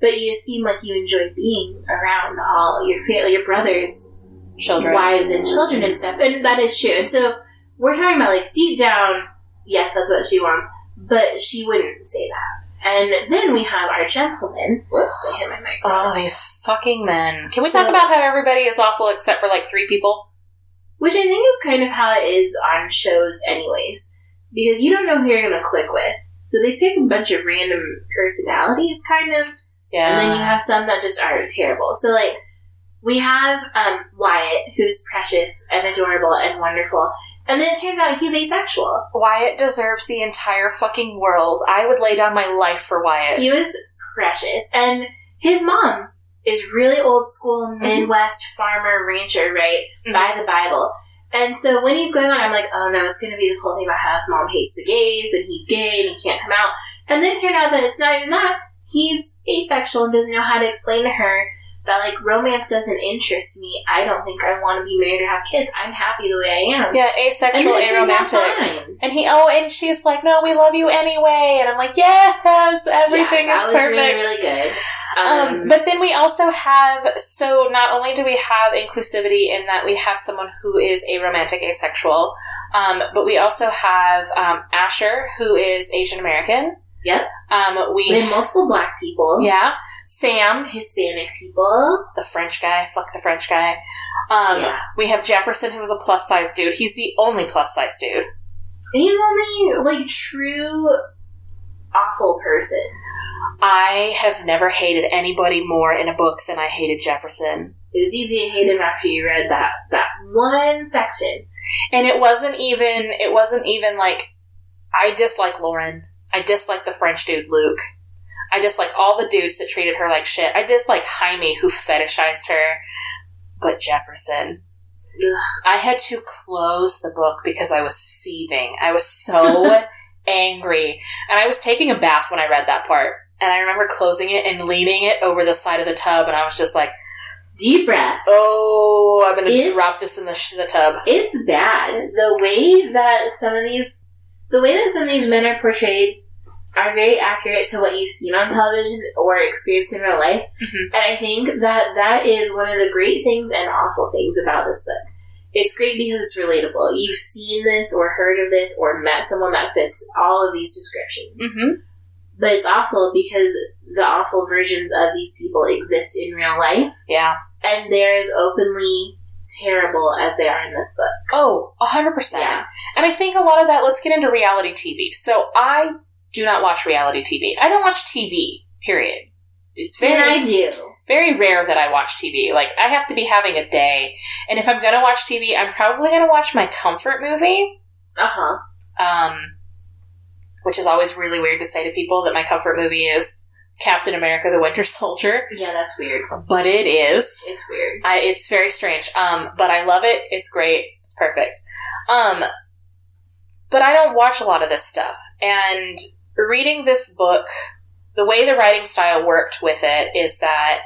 But you just seem like you enjoy being around all your family, your brothers, Children. wives, and children and stuff. And that is true. And so we're talking about like deep down, yes, that's what she wants, but she wouldn't say that. And then we have our gentleman. Whoops, I hit my mic. Oh, these fucking men. Can we So- talk about how everybody is awful except for like three people? Which I think is kind of how it is on shows, anyways. Because you don't know who you're going to click with. So they pick a bunch of random personalities, kind of, Yeah. and then you have some that just are terrible. So, like, we have um, Wyatt, who's precious and adorable and wonderful. And then it turns out he's asexual. Wyatt deserves the entire fucking world. I would lay down my life for Wyatt. He was precious. And his mom is really old school Midwest farmer rancher, right? Mhm. By the Bible. And so when he's going on, I'm like, oh no, it's going to be this whole thing about how his mom hates the gays and he's gay and he can't come out. And then it turned out that it's not even that. He's asexual and doesn't know how to explain to her that like romance doesn't interest me. I don't think I want to be married or have kids. I'm happy the way I am. Yeah, asexual, it aromantic. And he, oh, and she's like, no, we love you anyway. And I'm like, yes, everything yeah, is perfect. really, really good. Um, but then we also have, so not only do we have inclusivity in that we have someone who is aromantic asexual, um, but we also have um, Asher, who is Asian American. Yep. Um, we, we have multiple black people. yeah, Sam, Hispanic people. the French guy, fuck the French guy. Um, Yeah. We have Jefferson, who is a plus size dude. He's the only plus size dude. And he's only like true awful person. I have never hated anybody more in a book than I hated Jefferson. It was easy to hate him after you read that that one section. And it wasn't even it wasn't even like I dislike Lauren. I dislike the French dude Luke. I dislike all the dudes that treated her like shit. I dislike Jaime who fetishized her. But Jefferson. I had to close the book because I was seething. I was so angry. And I was taking a bath when I read that part. And I remember closing it and leaning it over the side of the tub and I was just like, Deep breath. "Oh, I'm going to drop this in the, sh- the tub." It's bad. The way that some of these the way that some of these men are portrayed are very accurate to what you've seen on television or experienced in real life. Mhm. And I think that that is one of the great things and awful things about this book. It's great because it's relatable. You've seen this or heard of this or met someone that fits all of these descriptions. Mhm. But it's awful because the awful versions of these people exist in real life Yeah. and they're as openly terrible as they are in this book. Oh, a hundred percent. Yeah. And I think a lot of that. Let's get into reality TV. So I do not watch reality TV. I don't watch TV. Period. It's And very I do. very rare that I watch TV. Like I have to be having a day, and if I'm gonna watch TV, I'm probably gonna watch my comfort movie. Uh huh. Um, which is always really weird to say to people that my comfort movie is Captain America: The Winter Soldier, Yeah, that's weird. but it is. It's weird. I, it's very strange. Um, but I love it. It's great. It's perfect. Um, but I don't watch a lot of this stuff. And reading this book, the way the writing style worked with it is that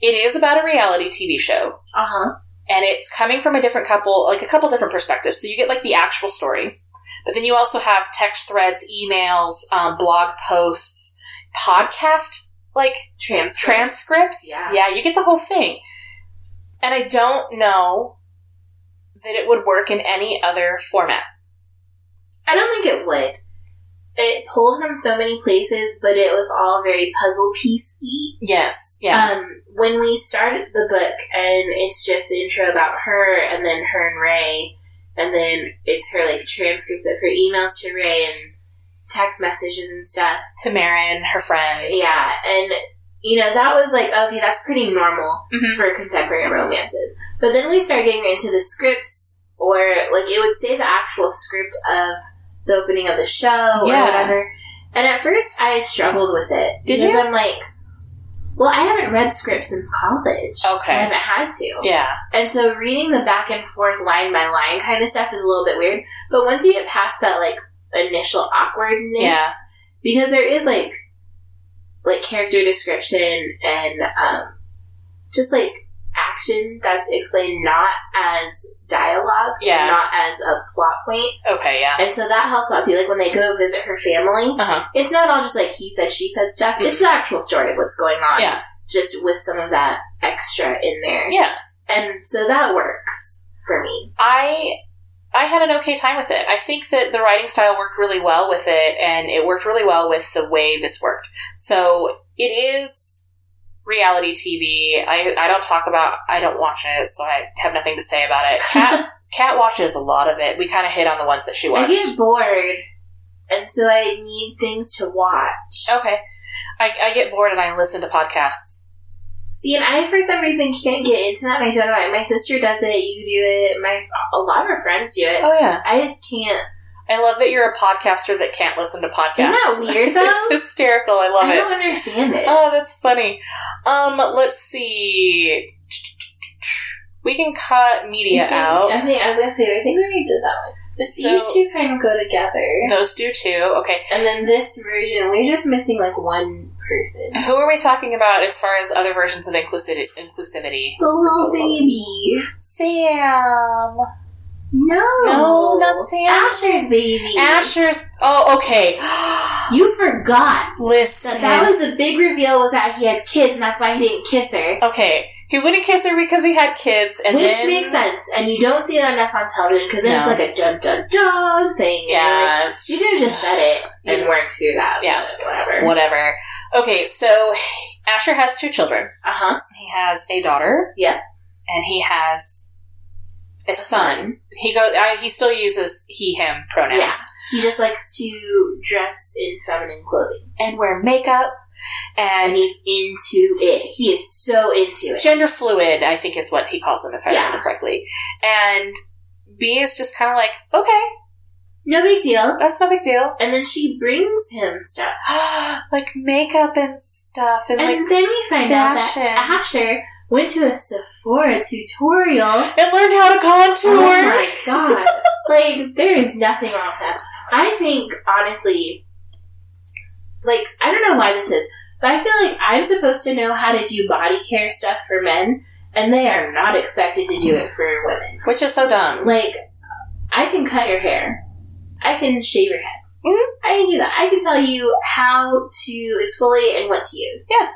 it is about a reality TV show. Uh huh. And it's coming from a different couple, like a couple different perspectives. So you get like the actual story, but then you also have text threads, emails, um, blog posts, podcast, like Transcripts. transcripts. Yeah. you get the whole thing. And I don't know that it would work in any other format. I don't think it would. It pulled from so many places, but it was all very puzzle piece y. Yes. Yeah. Um, when we started the book, and it's just the intro about her, and then her and Ray, and then it's her like transcripts of her emails to Ray and text messages and stuff. to Marin, her friend. Yeah, and you know that was like okay, that's pretty normal Mhm. for contemporary romances. But then we started getting into the scripts, or like it would say the actual script of the opening of the show or whatever. And at first, I struggled with it Did because you? I'm like, well, I haven't read scripts since college. Okay. I haven't had to. Yeah. And so reading the back and forth line by line kind of stuff is a little bit weird. But once you get past that like initial awkwardness, Yeah. because there is like like character description and um, just like action that's explained not as dialogue, Yeah. not as a plot point, Okay. Yeah. and so that helps out too. Like when they go visit her family, Uh-huh. it's not all just like he said, she said stuff. It's the actual story of what's going on, Yeah. just with some of that extra in there. Yeah. And so that works for me. I I had an okay time with it. I think that the writing style worked really well with it, and it worked really well with the way this worked. So it is reality TV. I I don't talk about. I don't watch it, so I have nothing to say about it. Cat, Kat watches a lot of it. We kind of hit on the ones that she watches. I watched. get bored, and so I need things to watch. Okay. I, I get bored and I listen to podcasts. See, and I, for some reason, can't get into that. I don't know why. My sister does it. You do it. My a lot of our friends do it. Oh yeah. I just can't. I love that you're a podcaster that can't listen to podcasts. Isn't that weird, though? it's hysterical. I love I it. I don't understand it. Oh, that's funny. Um, let's see. We can cut media think- out. I think I was gonna say. I think we already did that one. So- These two kind of go together, Those do too. Okay. and then this version, we're just missing like one person. Who are we talking about as far as other versions of inclusivity? inclusivity? The little baby. Sam. No, No, not Sam. Asher's baby. Asher's. Oh, okay. You forgot Listen. that that was the big reveal was that he had kids, and that's why he didn't kiss her. okay. He wouldn't kiss her because he had kids, and Which then, makes sense, and you don't see that enough on television because then No. it's like a dun dun dun thing. you're like, Yeah. you could have just said it and weren't through that. Yeah. whatever. Whatever. Okay, so Asher has two children. Uh huh. He has a daughter. Yep. And he has a son. He goes. I, he still uses he him pronouns Yeah. He just likes to dress in feminine clothing, and wear makeup and and he's into it. He is so into it. gender fluid. I think is what he calls them if I Yeah. remember correctly. And Bea is just kind of like, okay, No big deal. that's no big deal. And then she brings him stuff, like makeup and stuff, and, and like then we find out fashion. that Asher went to a Sephora tutorial. and learned how to contour. Oh my god. like, there is nothing wrong with that. I think, honestly, like, I don't know why this is, but I feel like I'm supposed to know how to do body care stuff for men, and they are not expected to do it for women. Which is so dumb. Like, I can cut your hair. I can shave your head. Mhm. I can do that. I can tell you how to exfoliate and what to use. Yeah.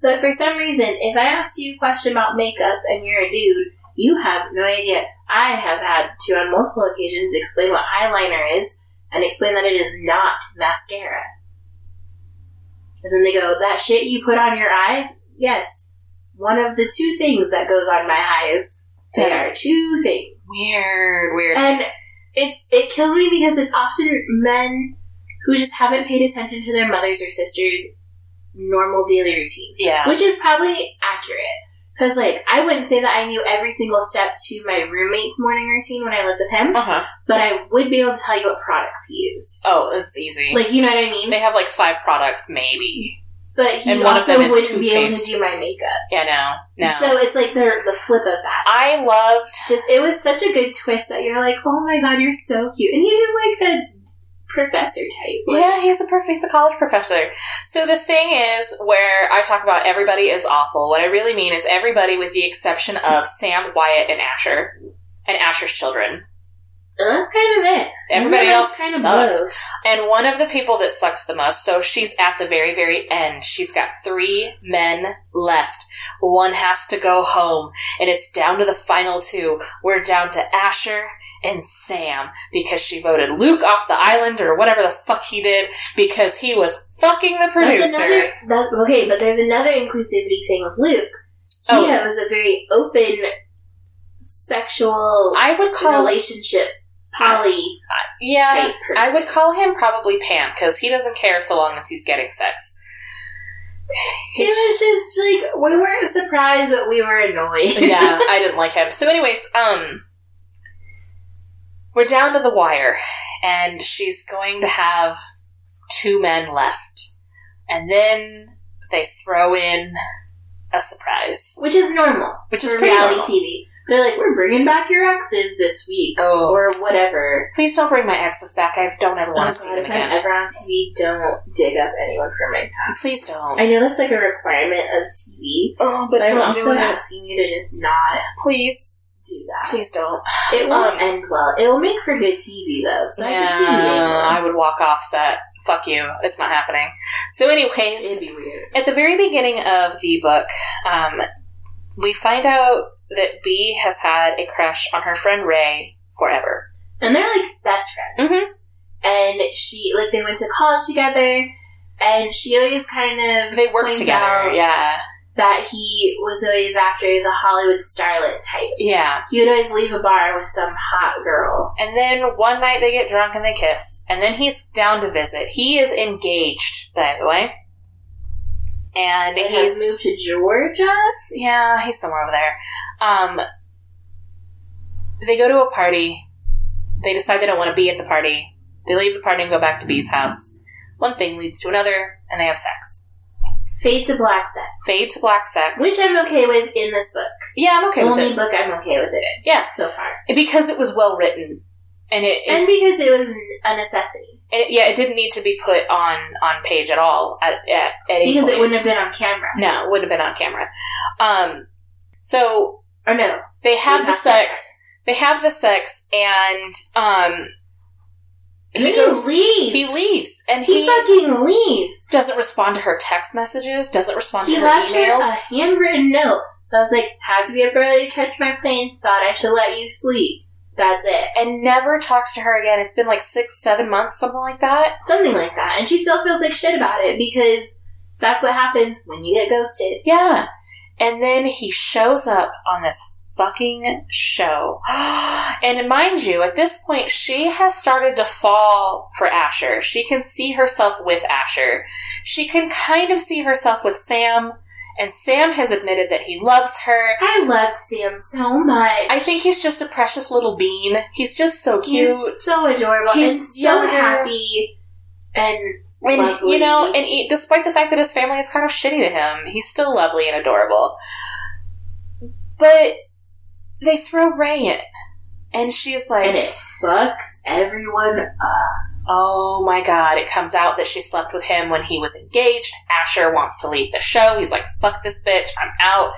But for some reason, if I ask you a question about makeup and you're a dude, you have no idea. I have had to, on multiple occasions, explain what eyeliner is and explain that it is not mascara. And then they go, that shit you put on your eyes? Yes. One of the two things that goes on my eyes. They are two things. Weird, weird. And it's it kills me because it's often men who just haven't paid attention to their mothers or sisters' normal daily routines, yeah. which is probably accurate. Because like I wouldn't say that I knew every single step to my roommate's morning routine when I lived with him, Uh huh. but I would be able to tell you what products he used. Oh, it's easy. Like you know what I mean? they have like five products, maybe. But he And one of also wouldn't be able to toothpaste. do my makeup. Yeah, no, no. So it's like the the flip of that. I loved. just it was such a good twist that you're like, oh my god, you're so cute, and he's just like the professor type. Like, Yeah, he's a prof- he's a college professor. So the thing is, where I talk about everybody is awful. What I really mean is everybody, with the exception of Sam, Wyatt, and Asher, and Asher's children. And that's kind of it. Everybody Everyone else kind of blows. And one of the people that sucks the most, so she's at the very, very end. She's got three men left. One has to go home, and it's down to the final two. We're down to Asher and Sam because she voted Luke off the island or whatever the fuck he did because he was fucking the There's producer. another that, okay, but there's another inclusivity thing with Luke. He Oh. was a very open sexual I would call relationship poly yeah, type person. I would call him probably pan because he doesn't care so long as he's getting sex. It was just like we weren't surprised, but we were annoyed. yeah, I didn't like him. So, anyways, um, we're down to the wire, and she's going to have two men left, and then they throw in a surprise, which is normal which is for pretty reality normal. TV. They're like, we're bringing back your exes this week Oh, or whatever. please don't bring my exes back. I don't ever want to see them again. ever on TV, don't dig up anyone from my past. Please don't. I know that's like a requirement of TV, oh, but I'm don't also asking you to just not Please, do that. please don't. It won't Um, end well. It will make for good TV though, so I can see the I would walk off set. Fuck you. It's not happening. So, anyways, It'd be weird. At the very beginning of the book, um, we find out that Bea has had a crush on her friend Ray forever. And they're like best friends. Mhm. And she like they went to college together and she always kind of They work together, out yeah. that he was always after the Hollywood starlet type. Yeah. He would always leave a bar with some hot girl. And then one night they get drunk and they kiss. And then he's down to visit. He is engaged, by the way. And He he's has moved to Georgia. yeah, he's somewhere over there. Um, they go to a party. They decide they don't want to be at the party. They leave the party and go back to Bea's house. One thing leads to another, and they have sex. Fade to black sex. Fade to black sex. Which I'm okay with in this book. yeah, I'm okay with it. the with only it. book I'm okay with it in Yeah, so far. because it was well written, and it, it, And because it was a necessity. It- yeah, it didn't need to be put on on page at all at at, at Because point. it wouldn't have been on camera. no, it wouldn't have been on camera. Um, so Or no. they have the sex. They have the sex, and um, then he leaves. He leaves, and He he, fucking leaves. doesn't respond to her text messages. Doesn't respond He to her left her a handwritten note. that was like, had to be up early to catch my plane, thought I should let you sleep. That's it. and never talks to her again. It's been like six, seven months, something like that. Something like that. And she still feels like shit about it because that's what happens when you get ghosted. Yeah. And then he shows up on this fucking show. and mind you, at this point, she has started to fall for Asher. She can see herself with Asher. She can kind of see herself with Sam. And Sam has admitted that he loves her. I love Sam so much. I think he's just a precious little bean. He's just so cute. He's so adorable He's and so happy. And And Lovely. you know, and he, despite the fact that his family is kind of shitty to him, he's still lovely and adorable. But they throw Ray in, and she's like, and it fucks everyone up. "Oh my god!" It comes out that she slept with him when he was engaged. Asher wants to leave the show. He's like, "Fuck this bitch! I'm out."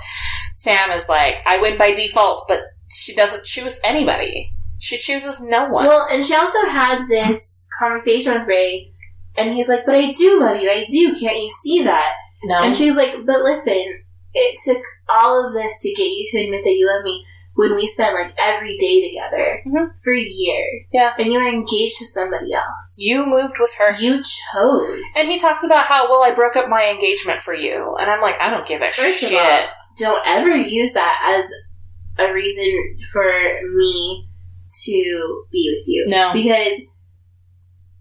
Sam is like, "I win by default," but she doesn't choose anybody. She chooses no one. Well, and she also had this conversation with Ray, and he's like, "But I do love you. I do. Can't you see that?" no, And she's like, "But listen, it took all of this to get you to admit that you love me when we spent like every day together Mhm. for years. Yeah. and you were engaged to somebody else. you moved with her. You chose. And he talks about how, well, I broke up my engagement for you. And I'm like, I don't give a First of shit. all, don't ever use that as a reason for me to be with you. No. Because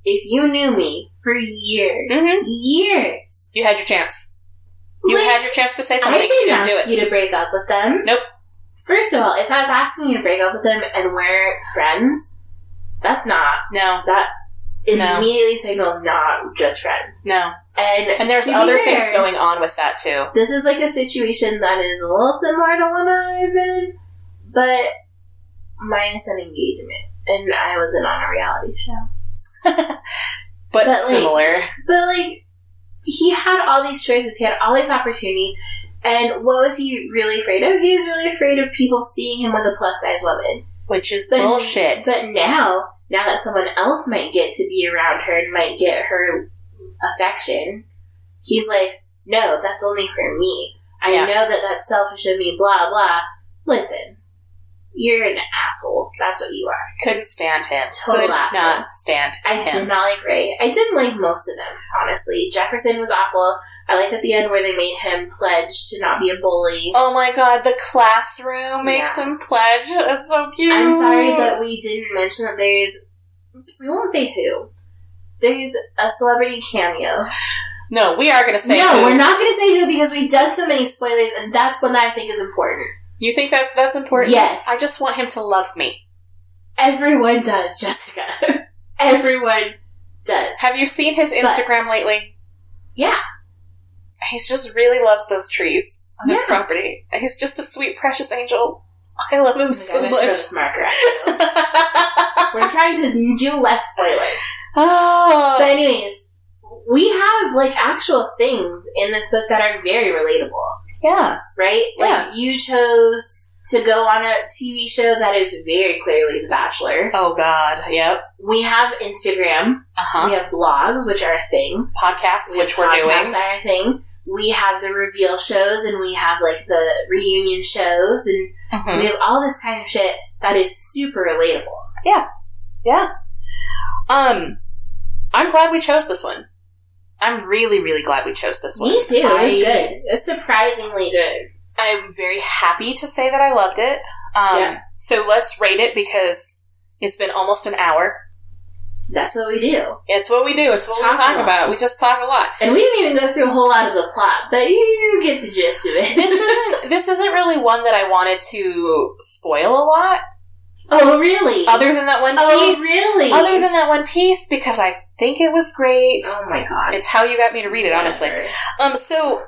if you knew me for years, hmm years, You had your chance. You like, had your chance to say something. You didn't didn't do ask it. you to break up with them. Nope. First of all, if I was asking you to break up with them and we're friends, that's not No, that No. immediately signals not just friends. no. And And there's to be other fair, things going on with that too. This is like a situation that is a little similar to one I've been in, but minus an engagement. And I wasn't on a reality show. But, like- similar. But like, he had all these choices, he had all these opportunities, and what was he really afraid of? He was really afraid of people seeing him with a plus size woman. which is But- bullshit. But now, now that someone else might get to be around her and might get her affection, he's like, no, that's only for me. I Yeah. know that that's selfish of me, blah, blah. Listen, you're an asshole. That's what you are. Couldn't stand him. Total Could asshole. not stand I him. did not like Ray. I didn't like most of them, honestly. Jefferson was awful. I liked at the end where they made him pledge to not be a bully. Oh my god, the classroom makes Yeah. him pledge. It's so cute. I'm sorry, but we didn't mention that there's. We won't say who. There's a celebrity cameo. no, we are gonna say. no, who. we're not going to say who because we've done so many spoilers, and that's one that I think is important. You think that's that's important? Yes. I just want him to love me. Everyone does, Jessica. Everyone does. Have you seen his Instagram But- lately? Yeah. He's just really loves those trees on his Yeah. property. He's just a sweet, precious angel. I love him Oh so God, I'm gonna throw much. this marker at you. We're trying to do less spoilers. oh, So, anyways, we have like actual things in this book that are very relatable, yeah. right? Yeah. Like you chose to go on a TV show that is very clearly The Bachelor. Oh God. Yep. We have Instagram. Uh huh. We have blogs, which are a thing. Podcasts, We which have we're podcasts doing. that are a thing. We have the reveal shows, and we have like the reunion shows, and Mhm. we have all this kind of shit that is super relatable. Yeah. Yeah. Um, I'm glad we chose this one. I'm really, really glad we chose this one. Me too. It was good. It was surprisingly good. I'm very happy to say that I loved it. Um, Yeah. So let's rate it because it's been almost an hour. That's what we do. It's what we do. It's what we Talk a talk lot. about. We just talk a lot. And we didn't even go through a whole lot of the plot, but you get the gist of it. This isn't. this isn't really one that I wanted to spoil a lot. oh, really? Other than that one oh, piece. Oh, really? Other than that one piece, because I think it was great. oh my god. It's how you got me to read it, honestly. Um. So,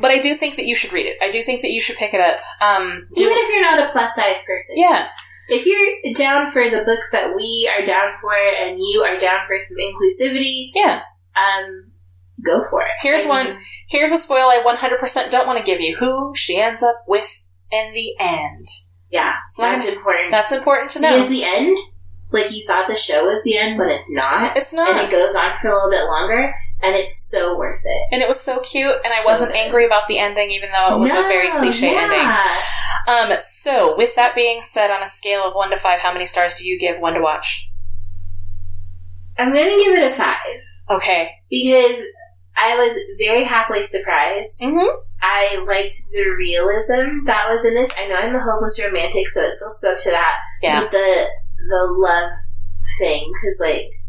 but I do think that you should read it. I do think that you should pick it up. Um. do- Even if you're not a plus size person. yeah. If you're down for the books that we are down for and you are down for some inclusivity, Yeah. um, go for it. Here's And- one. Here's a spoil I 100% don't want to give you. Who she ends up with in the end. Yeah, So that's important. That's important to know. Because the end, like you thought the show was the end, but it's not. It's not. And it goes on for a little bit longer, and it's so worth it. and it was so cute, and I wasn't good. angry about the ending, even though it was a very No, cliche ending. Um, so with that being said, on a scale of one to five, how many stars do you give One to Watch? I'm gonna give it a five Okay. because I was very happily surprised. Mm-hmm. I liked the realism that was in this. I know I'm a hopeless romantic, so it still spoke to that. Yeah. But the the love thing, because like,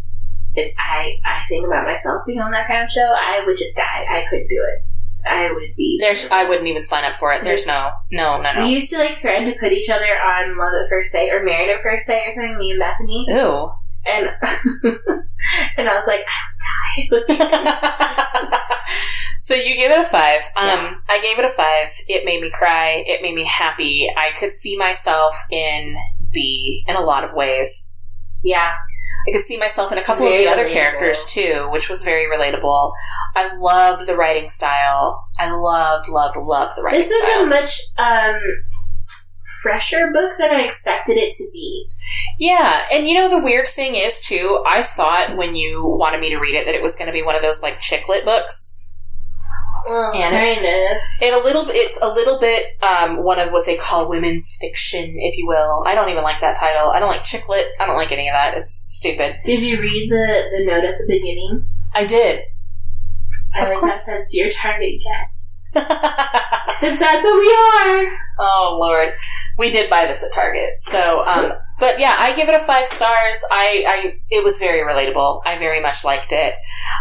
if I I think about myself being on that kind of show, I would just die. I couldn't do it. I would be. There's, I wouldn't even sign up for it. There's no, no, no, We used to like threaten to put each other on Love at First Sight or Married at First Sight or something. Me and Bethany, Ew. and and I was like, I would die. so you gave it a five. Um, Yeah. I gave it a five. It made me cry. It made me happy. I could see myself in Bea in a lot of ways. yeah, I could see myself in a couple Very of the other relatable. characters too, which was very relatable. I loved the writing style. I loved, loved, loved the writing this was style. a much um fresher book than I expected it to be. yeah, and you know the weird thing is too. I thought when you wanted me to read it that it was going to be one of those like chick lit books. Well, And- kind of. And a little, it's a little bit um, one of what they call women's fiction, if you will. I don't even like that title. I don't like chick lit. I don't like any of that. It's stupid. Did you read the the note at the beginning? I did. I Of like course. that says "Dear Target Guest," because that's what we are. oh Lord, we did buy this at Target. So, um, but yeah, I give it a five stars. I, I, it was very relatable. I very much liked it.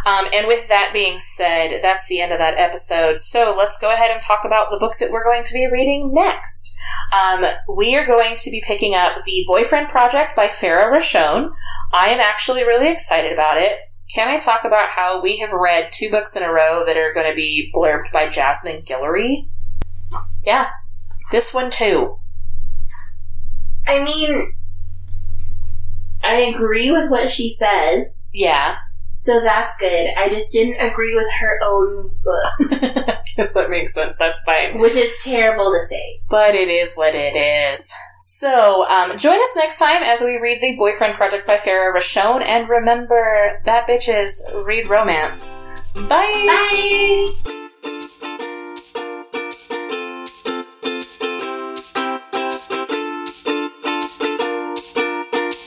Um, and with that being said, that's the end of that episode. So let's go ahead and talk about the book that we're going to be reading next. Um, we are going to be picking up The Boyfriend Project by Farrah Rochon. I am actually really excited about it. Can I talk about how we have read two books in a row that are going to be blurbed by Jasmine Guillory? Yeah, this one too. I mean, I agree with what she says, Yeah, so that's good. I just didn't agree with her own books, guess that makes sense. That's fine. which is terrible to say. But it is what it is. So, um, join us next time as we read The Boyfriend Project by Farrah Rochon, and remember that bitches read romance. Bye! Bye!